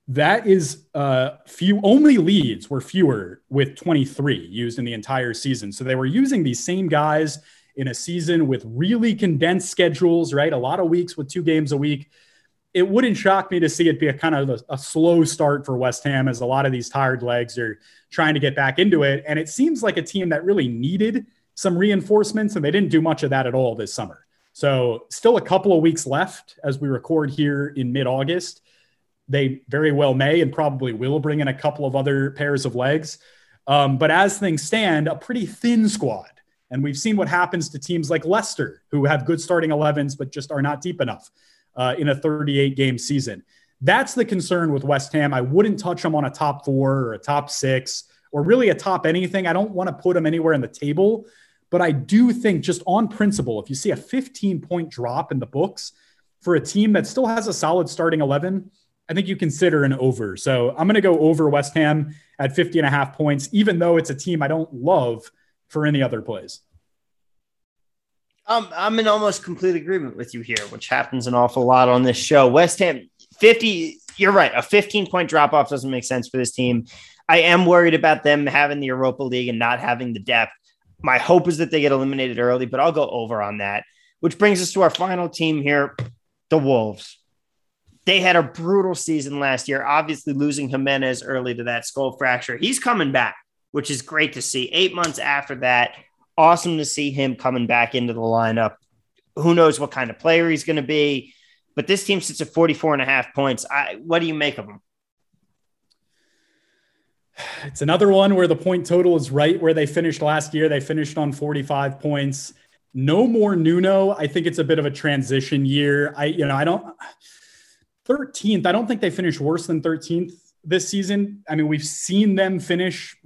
That is uh, few. Only Leeds were fewer with 23 used in the entire season. So they were using these same guys in a season with really condensed schedules, right? A lot of weeks with two games a week. It wouldn't shock me to see it be a kind of a, a, slow start for West Ham as a lot of these tired legs are trying to get back into it. And it seems like a team that really needed some reinforcements, and they didn't do much of that at all this summer. So, still a couple of weeks left as we record here in mid August. They very well may and probably will bring in a couple of other pairs of legs. Um, but as things stand, a pretty thin squad and we've seen what happens to teams like Leicester, who have good starting 11s, but just are not deep enough uh, in a 38 game season. That's the concern with West Ham. I wouldn't touch them on a top four or a top six or really a top anything. I don't want to put them anywhere in the table, but I do think, just on principle, if you see a 15 point drop in the books for a team that still has a solid starting 11, I think you consider an over. So I'm going to go over West Ham at 50 and a half points, even though it's a team I don't love for any other plays. Um, I'm in almost complete agreement with you here, which happens an awful lot on this show. West Ham 50, you're right. A 15 point drop off doesn't make sense for this team. I am worried about them having the Europa League and not having the depth. My hope is that they get eliminated early, but I'll go over on that, which brings us to our final team here the Wolves. They had a brutal season last year, obviously losing Jimenez early to that skull fracture. He's coming back, which is great to see. Eight months after that, awesome to see him coming back into the lineup. Who knows what kind of player he's going to be? But this team sits at 44 and a half points. I, what do you make of him? It's another one where the point total is right where they finished last year. They finished on 45 points. No more Nuno. I think it's a bit of a transition year. I, you know, I don't 13th. I don't think they finished worse than 13th this season. I mean, we've seen them finish,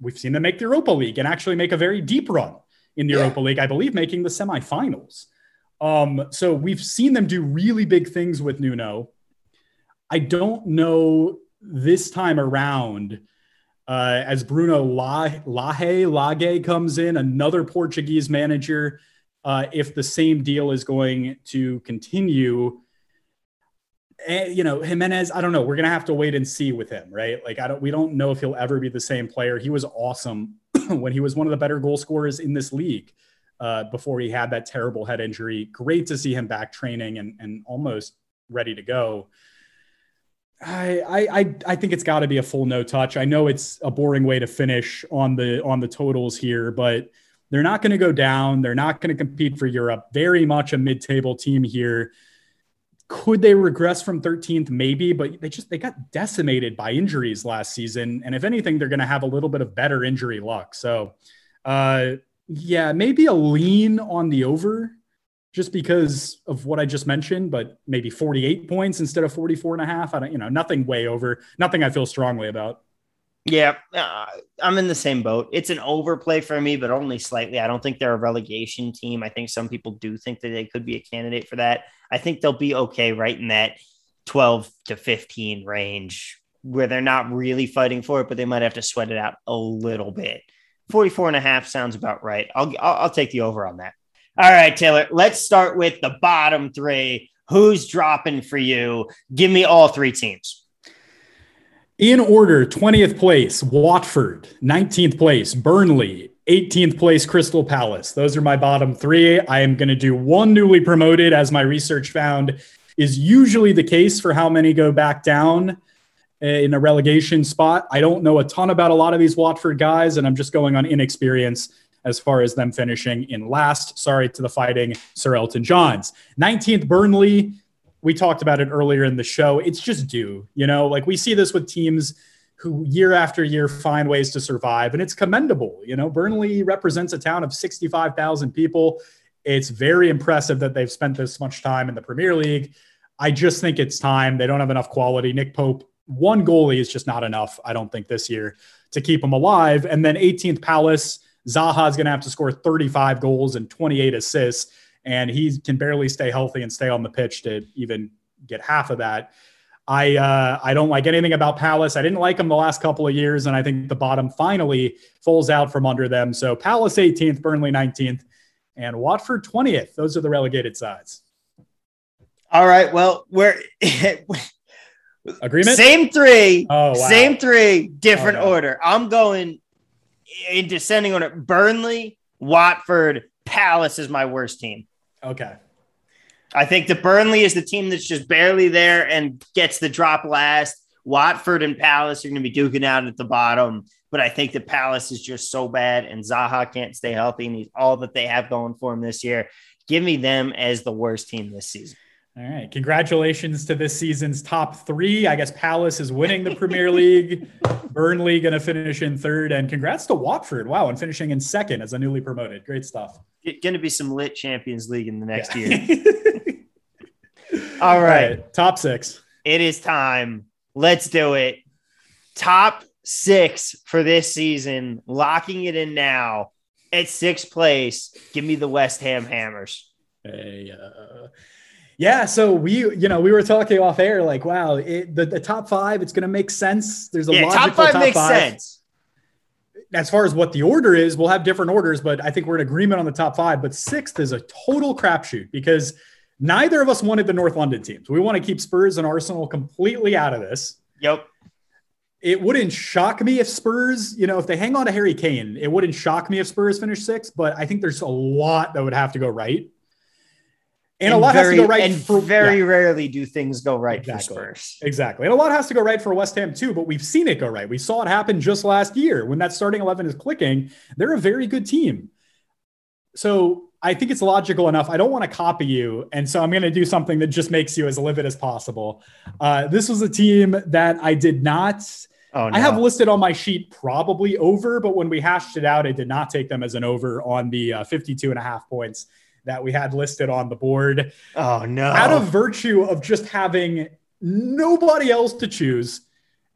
we've seen them make the Europa League and actually make a very deep run in the yeah. Europa League, I believe, making the semifinals. Um, so we've seen them do really big things with Nuno. I don't know this time around uh, as Bruno Lage comes in, another Portuguese manager. Uh, if the same deal is going to continue, you know, Jimenez, I don't know. We're gonna have to wait and see with him, right? Like, I don't, we don't know if he'll ever be the same player. He was awesome when he was one of the better goal scorers in this league uh, before he had that terrible head injury. Great to see him back training and and almost ready to go. I I I think it's got to be a full no touch. I know it's a boring way to finish on the on the totals here, but they're not going to go down. They're not going to compete for Europe. Very much a mid-table team here. Could they regress from 13th? Maybe, but they just they got decimated by injuries last season, and if anything, they're going to have a little bit of better injury luck. So, uh, yeah, maybe a lean on the over just because of what I just mentioned, but maybe 48 points instead of 44 and a half. I don't, you know, nothing way over, nothing I feel strongly about. Yeah, uh, I'm in the same boat. It's an overplay for me, but only slightly. I don't think they're a relegation team. I think some people do think that they could be a candidate for that. I think they'll be okay right in that 12 to 15 range where they're not really fighting for it, but they might have to sweat it out a little bit. 44 and a half sounds about right. I'll, I'll, I'll take the over on that. All right, Taylor, let's start with the bottom three. Who's dropping for you? Give me all three teams. In order 20th place, Watford, 19th place, Burnley, 18th place, Crystal Palace. Those are my bottom three. I am going to do one newly promoted, as my research found is usually the case for how many go back down eh, in a relegation spot. I don't know a ton about a lot of these Watford guys, and I'm just going on inexperience as far as them finishing in last. Sorry to the fighting Sir Elton Johns. 19th, Burnley. We talked about it earlier in the show. It's just due, you know, like we see this with teams who year after year find ways to survive, and it's commendable. You know, Burnley represents a town of 65,000 people. It's very impressive that they've spent this much time in the Premier League. I just think it's time. They don't have enough quality. Nick Pope, one goalie is just not enough, I don't think, this year to keep them alive. And then 18th Palace Zaha is going to have to score 35 goals and 28 assists, and he can barely stay healthy and stay on the pitch to even get half of that. I uh, I don't like anything about Palace. I didn't like them the last couple of years, and I think the bottom finally falls out from under them. So Palace 18th, Burnley 19th, and Watford 20th. Those are the relegated sides. All right. Well, we're agreement. Same three. Oh, wow. Same three, different oh, no. order. I'm going in descending order, Burnley, Watford, Palace is my worst team. Okay. I think the Burnley is the team that's just barely there and gets the drop last. Watford and Palace are going to be duking out at the bottom, but I think the Palace is just so bad, and Zaha can't stay healthy, and he's all that they have going for him this year. Give me them as the worst team this season. All right. Congratulations to this season's top three. I guess Palace is winning the Premier League. Burnley going to finish in third. And congrats to Watford. Wow. And finishing in second as a newly promoted. Great stuff. Going to be some lit Champions League in the next yeah. year. All, right. All right. Top six. It is time. Let's do it. Top six for this season. Locking it in now at sixth place. Give me the West Ham Hammers. Hey, uh, yeah, so we, you know, we were talking off air, like, wow, it, the, the top five, it's going to make sense. There's a yeah, logical top five top makes five. sense. As far as what the order is, we'll have different orders, but I think we're in agreement on the top five. But sixth is a total crapshoot because neither of us wanted the North London teams. We want to keep Spurs and Arsenal completely out of this. Yep. It wouldn't shock me if Spurs, you know, if they hang on to Harry Kane, it wouldn't shock me if Spurs finish sixth, but I think there's a lot that would have to go right And, and a lot very, has to go right. And for, very yeah. rarely do things go right exactly. for Spurs. Exactly. And a lot has to go right for West Ham too, but we've seen it go right. We saw it happen just last year when that starting 11 is clicking. They're a very good team. So I think it's logical enough. I don't want to copy you. And so I'm going to do something that just makes you as livid as possible. Uh, this was a team that I did not. Oh, no. I have listed on my sheet probably over, but when we hashed it out, I did not take them as an over on the uh, 52 and a half points that we had listed on the board. Oh, no. Out of virtue of just having nobody else to choose.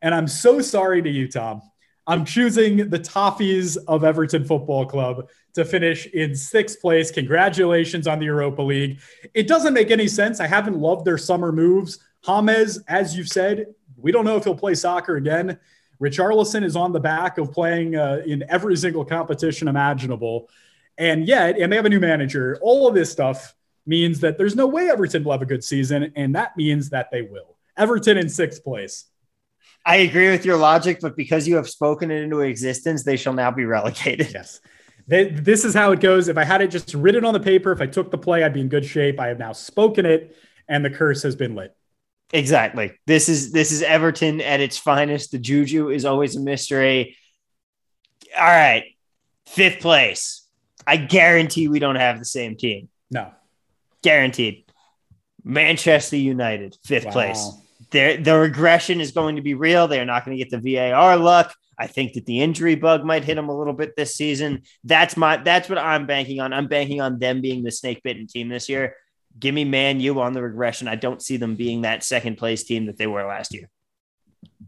And I'm so sorry to you, Tom. I'm choosing the Toffees of Everton Football Club to finish in sixth place. Congratulations on the Europa League. It doesn't make any sense. I haven't loved their summer moves. James, as you've said, we don't know if he'll play soccer again. Richarlison is on the back of playing uh, in every single competition imaginable. And yet, and they have a new manager. All of this stuff means that there's no way Everton will have a good season. And that means that they will. Everton in sixth place. I agree with your logic, but because you have spoken it into existence, they shall now be relegated. Yes. They, this is how it goes. If I had it just written on the paper, if I took the play, I'd be in good shape. I have now spoken it, and the curse has been lit. Exactly. This is this is Everton at its finest. The juju is always a mystery. All right, fifth place. I guarantee we don't have the same team. No, guaranteed. Manchester United, fifth wow. place. Their the regression is going to be real. They are not going to get the VAR luck. I think that the injury bug might hit them a little bit this season. That's my that's what I'm banking on. I'm banking on them being the snake bitten team this year. Give me Man U on the regression. I don't see them being that second place team that they were last year.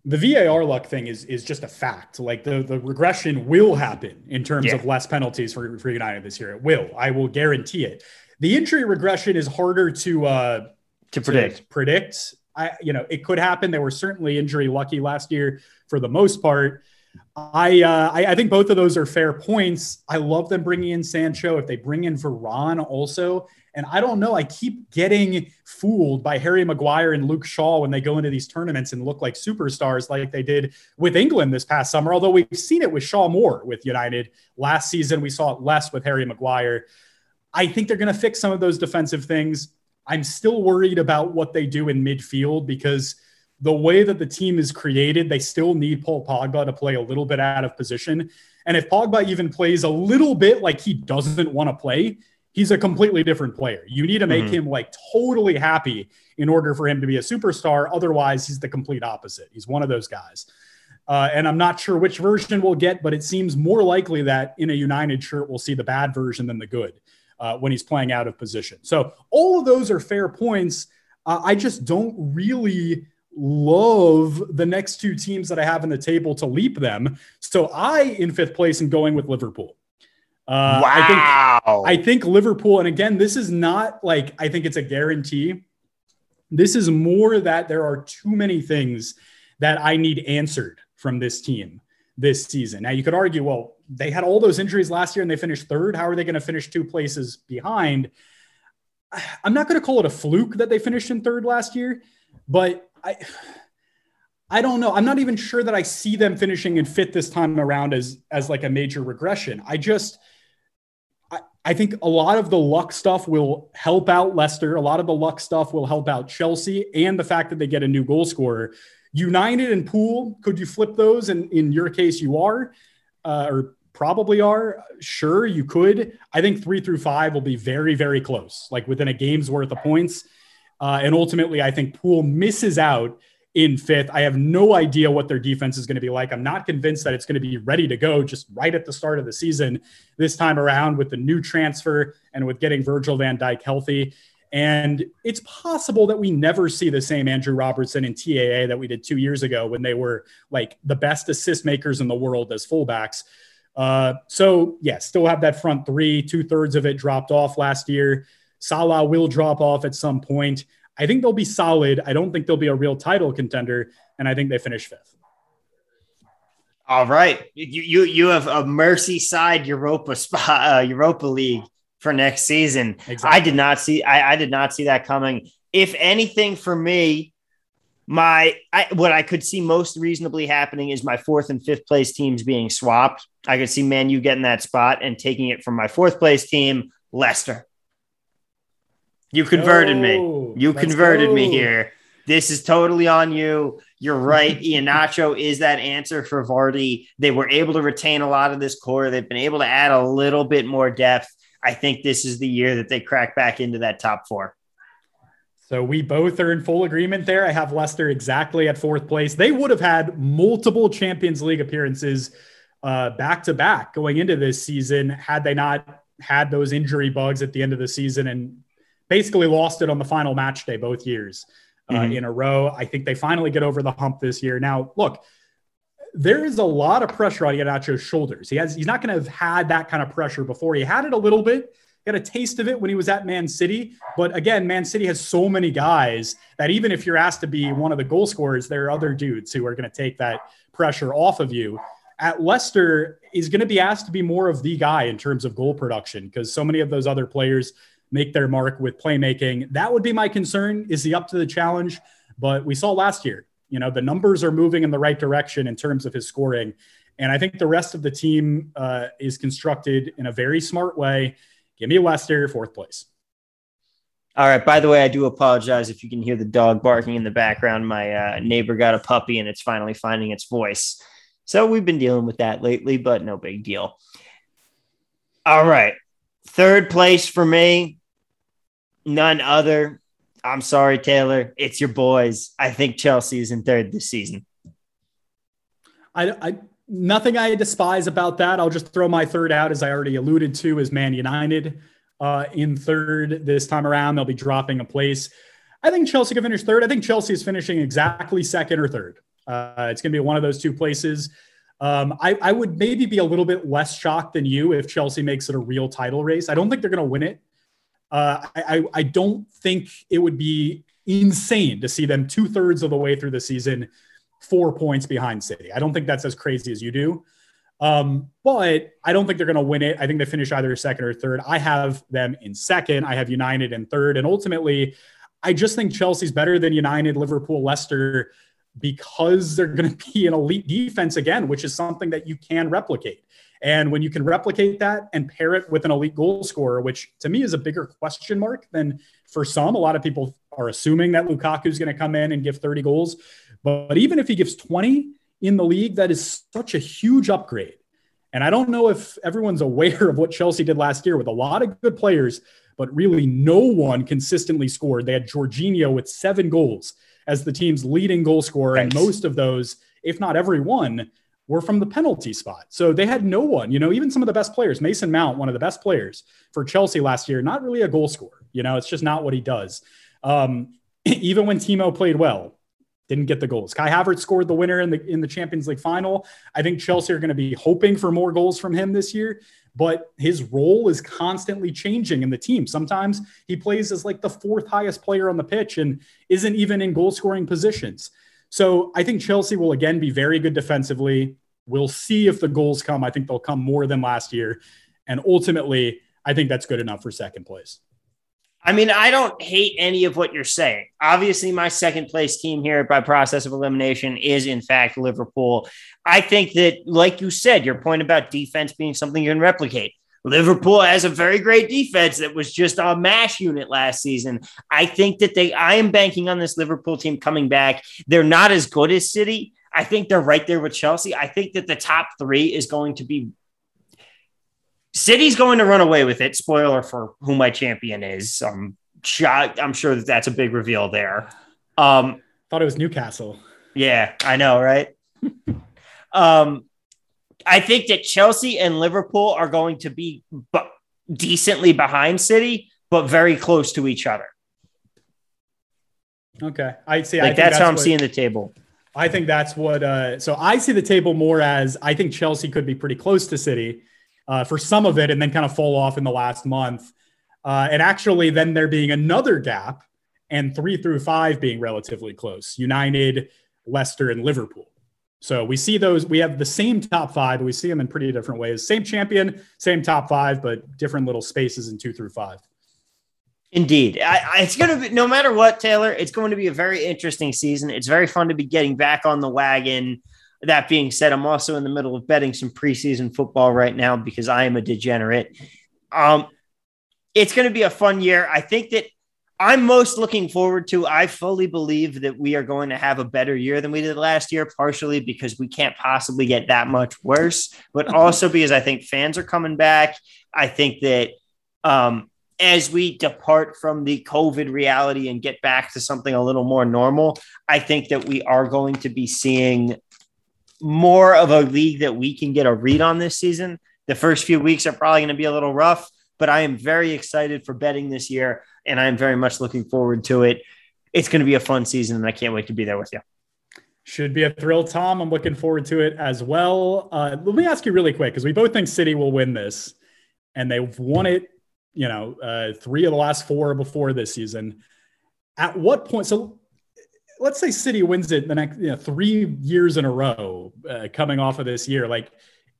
The VAR luck thing is is just a fact. Like the, the regression will happen in terms yeah. of less penalties for, for United this year. It will. I will guarantee it. The injury regression is harder to uh, to predict. To predict. I you know it could happen. They were certainly injury lucky last year for the most part. I, uh, I, I think both of those are fair points. I love them bringing in Sancho. If they bring in Varane also, and I don't know, I keep getting fooled by Harry Maguire and Luke Shaw when they go into these tournaments and look like superstars, like they did with England this past summer. Although we've seen it with Shaw more with United last season, we saw it less with Harry Maguire. I think they're going to fix some of those defensive things. I'm still worried about what they do in midfield because the way that the team is created, they still need Paul Pogba to play a little bit out of position. And if Pogba even plays a little bit like he doesn't want to play, he's a completely different player. You need to make mm-hmm. him like totally happy in order for him to be a superstar. Otherwise, he's the complete opposite. He's one of those guys. Uh, and I'm not sure which version we'll get, but it seems more likely that in a United shirt, we'll see the bad version than the good uh, when he's playing out of position. So all of those are fair points. Uh, I just don't really love the next two teams that I have in the table to leap them. So I, in fifth place, am going with Liverpool. Uh, wow. I think, I think Liverpool, and again, this is not like I think it's a guarantee. This is more that there are too many things that I need answered from this team this season. Now, you could argue, well, they had all those injuries last year and they finished third. How are they going to finish two places behind? I'm not going to call it a fluke that they finished in third last year, but I I don't know. I'm not even sure that I see them finishing in fifth this time around as as like a major regression. I just I, think a lot of the luck stuff will help out Leicester. A lot of the luck stuff will help out Chelsea and the fact that they get a new goal scorer. United and Pool, could you flip those? And in your case, you are, uh, or probably are. Sure, you could. I think three through five will be very, very close, like within a game's worth of points. Uh, and ultimately, I think Pool misses out in fifth. I have no idea what their defense is going to be like. I'm not convinced that it's going to be ready to go just right at the start of the season this time around with the new transfer and with getting Virgil van Dijk healthy. And it's possible that we never see the same Andrew Robertson and TAA that we did two years ago when they were like the best assist makers in the world as fullbacks. Uh, so, yeah, still have that front three. Two thirds of it dropped off last year. Salah will drop off at some point. I think they'll be solid. I don't think they'll be a real title contender, and I think they finish fifth. All right, you you you have a Merseyside Europa spot, uh, Europa League for next season. Exactly. I did not see I, I did not see that coming. If anything, for me, my I, what I could see most reasonably happening is my fourth and fifth place teams being swapped. I could see Man U getting that spot and taking it from my fourth place team, Leicester. You converted me. You converted me here. This is totally on you. You're right. Iheanacho is that answer for Vardy. They were able to retain a lot of this core. They've been able to add a little bit more depth. I think this is the year that they crack back into that top four. So we both are in full agreement there. I have Leicester exactly at fourth place. They would have had multiple Champions League appearances uh, back to back going into this season had they not had those injury bugs at the end of the season and basically lost it on the final match day both years uh, mm-hmm. in a row. I think they finally get over the hump this year. Now, look, there is a lot of pressure on Iheanacho's shoulders. He has he's not going to have had that kind of pressure before. He had it a little bit. He had a taste of it when he was at Man City. But again, Man City has so many guys that even if you're asked to be one of the goal scorers, there are other dudes who are going to take that pressure off of you. At Leicester, is going to be asked to be more of the guy in terms of goal production because so many of those other players make their mark with playmaking. That would be my concern. Is he up to the challenge? But we saw last year, you know, the numbers are moving in the right direction in terms of his scoring. And I think the rest of the team uh, is constructed in a very smart way. Give me Leicester, fourth place. All right. By the way, I do apologize if you can hear the dog barking in the background. My uh, neighbor got a puppy and it's finally finding its voice. So we've been dealing with that lately, but no big deal. All right. Third place for me, none other. I'm sorry, Taylor. It's your boys. I think Chelsea is in third this season. I, I nothing I despise about that. I'll just throw my third out, as I already alluded to, is Man United uh, in third this time around. They'll be dropping a place. I think Chelsea can finish third. I think Chelsea is finishing exactly second or third. Uh, it's going to be one of those two places. Um, I, I, would maybe be a little bit less shocked than you if Chelsea makes it a real title race. I don't think they're going to win it. Uh, I, I don't think it would be insane to see them two thirds of the way through the season, four points behind City. I don't think that's as crazy as you do. Um, but I don't think they're going to win it. I think they finish either second or third. I have them in second. I have United in third. And ultimately, I just think Chelsea's better than United, Liverpool, Leicester because they're going to be an elite defense again, which is something that you can replicate. And when you can replicate that and pair it with an elite goal scorer, which to me is a bigger question mark than for some, a lot of people are assuming that Lukaku is going to come in and give 30 goals. But even if he gives 20 in the league, that is such a huge upgrade. And I don't know if everyone's aware of what Chelsea did last year with a lot of good players, but really no one consistently scored. They had Jorginho with seven goals as the team's leading goal scorer. Thanks. And most of those, if not every one, were from the penalty spot. So they had no one, you know, even some of the best players, Mason Mount, one of the best players for Chelsea last year, not really a goal scorer. You know, it's just not what he does. Um, even when Timo played well, didn't get the goals. Kai Havertz scored the winner in the in the Champions League final. I think Chelsea are going to be hoping for more goals from him this year, but his role is constantly changing in the team. Sometimes he plays as like the fourth highest player on the pitch and isn't even in goal scoring positions. So I think Chelsea will again be very good defensively. We'll see if the goals come. I think they'll come more than last year. And ultimately, I think that's good enough for second place. I mean, I don't hate any of what you're saying. Obviously, my second place team here by process of elimination is, in fact, Liverpool. I think that, like you said, your point about defense being something you can replicate. Liverpool has a very great defense that was just a mash unit last season. I think that they, I am banking on this Liverpool team coming back. They're not as good as City. I think they're right there with Chelsea. I think that the top three is going to be City's going to run away with it. Spoiler for who my champion is. Um, I'm sure that that's a big reveal there. Um, Thought it was Newcastle. Yeah, I know, right? um, I think that Chelsea and Liverpool are going to be decently behind City, but very close to each other. Okay, I see. Like I that's, that's, how I'm what, seeing the table. I think that's what. Uh, so I see the table more as I think Chelsea could be pretty close to City uh, for some of it and then kind of fall off in the last month. Uh, and actually, then there being another gap and three through five being relatively close United, Leicester, and Liverpool. So we see those, we have the same top five, but we see them in pretty different ways. Same champion, same top five, but different little spaces in two through five. Indeed. I, I, it's going to be, no matter what, Taylor, it's going to be a very interesting season. It's very fun to be getting back on the wagon. That being said, I'm also in the middle of betting some preseason football right now because I am a degenerate. Um, it's going to be a fun year. I think that I'm most looking forward to. I fully believe that we are going to have a better year than we did last year, partially because we can't possibly get that much worse, but also because I think fans are coming back. I think that um, as we depart from the COVID reality and get back to something a little more normal, I think that we are going to be seeing more of a league that we can get a read on this season. The first few weeks are probably going to be a little rough, but I am very excited for betting this year and I'm very much looking forward to it. It's going to be a fun season, and I can't wait to be there with you. Should be a thrill, Tom. I'm looking forward to it as well. Uh, let me ask you really quick because we both think City will win this, and they've won it. You know, uh, three of the last four before this season. At what point? So, let's say City wins it the next you know, three years in a row, uh, coming off of this year. Like,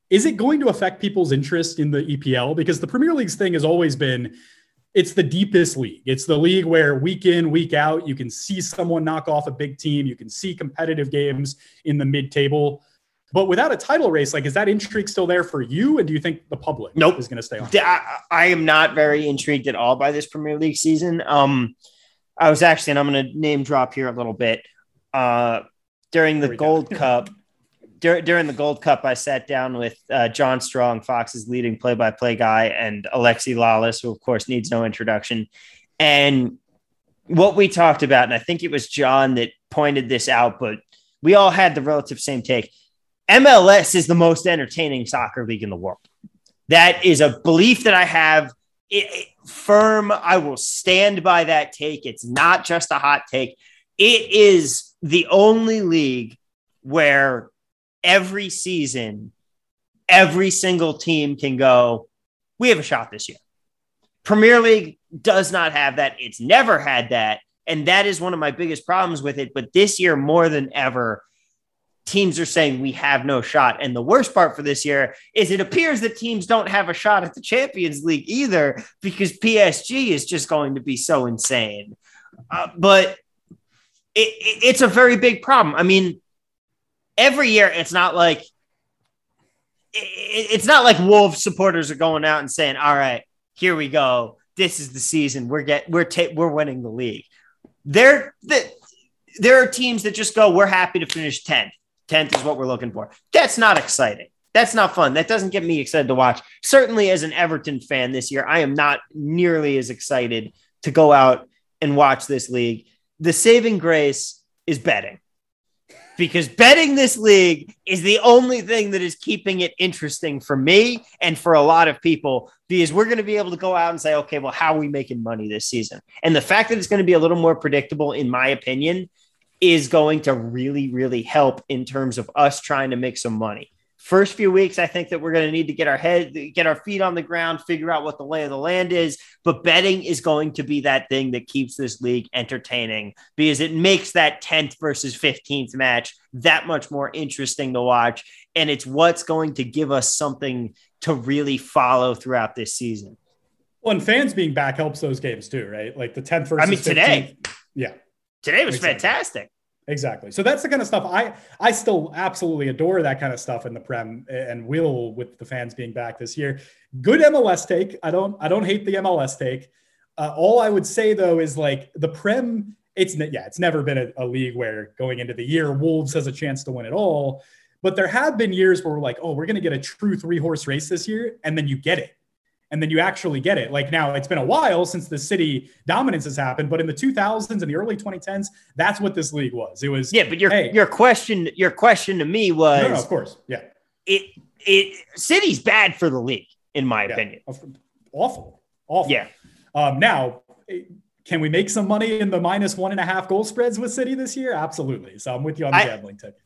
is it going to affect people's interest in the EPL? Because the Premier League's thing has always been it's the deepest league. It's the league where week in, week out, you can see someone knock off a big team. You can see competitive games in the mid table. But without a title race, like, is that intrigue still there for you? And do you think the public nope. is going to stay on? I, I, am not very intrigued at all by this Premier League season. Um, I was actually, and I'm going to name drop here a little bit. Uh, during the Gold Cup, dur- during the Gold Cup, I sat down with uh, John Strong, Fox's leading play-by-play guy, and Alexi Lalas, who of course needs no introduction. And what we talked about, and I think it was John that pointed this out, but we all had the relative same take. MLS is the most entertaining soccer league in the world. That is a belief that I have. It, firm. I will stand by that take. It's not just a hot take. It is the only league where every season, every single team can go, we have a shot this year. Premier League does not have that. It's never had that. And that is one of my biggest problems with it. But this year, more than ever, teams are saying we have no shot. And the worst part for this year is it appears that teams don't have a shot at the Champions League either because PSG is just going to be so insane. Uh, but it, it, it's a very big problem. I mean, every year it's not like it's not like Wolves supporters are going out and saying, "All right, here we go. This is the season. We're get we're ta- we're winning the league." There, the, there are teams that just go, "We're happy to finish 10th. 10th is what we're looking for." That's not exciting. That's not fun. That doesn't get me excited to watch. Certainly, as an Everton fan this year, I am not nearly as excited to go out and watch this league. The saving grace is betting because betting this league is the only thing that is keeping it interesting for me and for a lot of people because we're going to be able to go out and say, okay, well, how are we making money this season? And the fact that it's going to be a little more predictable, in my opinion, is going to really, really help in terms of us trying to make some money first few weeks, I think that we're going to need to get our head, get our feet on the ground, figure out what the lay of the land is. But betting is going to be that thing that keeps this league entertaining because it makes that 10th versus 15th match that much more interesting to watch. And it's what's going to give us something to really follow throughout this season. Well, and fans being back helps those games too, right? Like the 10th versus I mean, 15th. today. Yeah. Today was exactly. fantastic. Exactly. So that's the kind of stuff I I still absolutely adore that kind of stuff in the Prem and will with the fans being back this year. Good MLS take. I don't I don't hate the MLS take. Uh, all I would say though is like the Prem. It's yeah, it's never been a, a league where going into the year Wolves has a chance to win it all. But there have been years where we're like, oh, we're going to get a true three horse race this year, and then you get it and then you actually get it. Like now, it's been a while since the city dominance has happened, but in the 2000s and the early 2010s, that's what this league was. It was yeah. But your hey, your question your question to me was no, no, of course, yeah. It it city's bad for the league, in my yeah. opinion. Awful, awful. Yeah. Um, now, can we make some money in the minus one and a half goal spreads with City this year? Absolutely. So I'm with you on the I, gambling tip.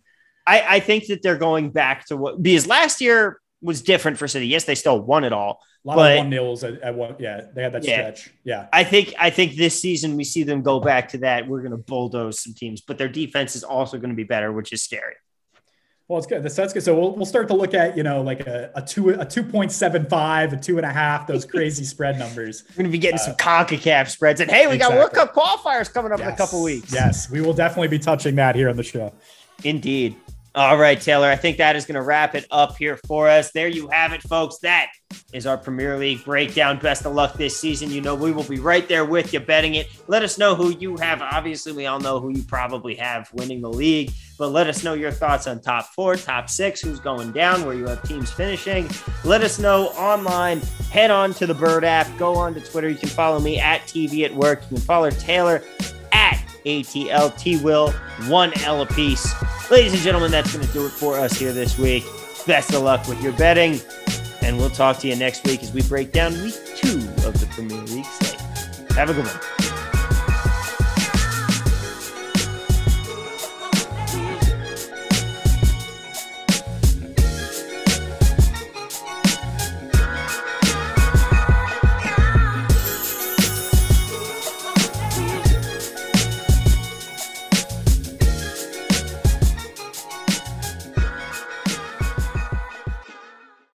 I, I think that they're going back to what because last year was different for City. Yes, they still won it all. A lot but, of one nils at, at, one. Yeah, they had that yeah, stretch. Yeah, I think I think this season we see them go back to that. We're going to bulldoze some teams, but their defense is also going to be better, which is scary. Well, it's good. That's, good. So we'll, we'll start to look at you know like a, a two a two point seven five, a two and a half, those crazy spread numbers. We're gonna be getting uh, some Concacaf spreads, and hey, we exactly. got World Cup qualifiers coming up yes. in a couple weeks. Yes, we will definitely be touching that here on the show. Indeed. All right, Taylor. I think that is going to wrap it up here for us. There you have it, folks. That is our Premier League breakdown. Best of luck this season. You know, we will be right there with you betting it. Let us know who you have. Obviously, we all know who you probably have winning the league, but let us know your thoughts on top four, top six, who's going down, where you have teams finishing. Let us know online. Head on to the Bird app. Go on to Twitter. You can follow me at TV at work. You can follow Taylor ATL Will, one L a piece. Ladies and gentlemen, that's going to do it for us here this week. Best of luck with your betting, and we'll talk to you next week as we break down week two of the Premier League slate. Have a good one.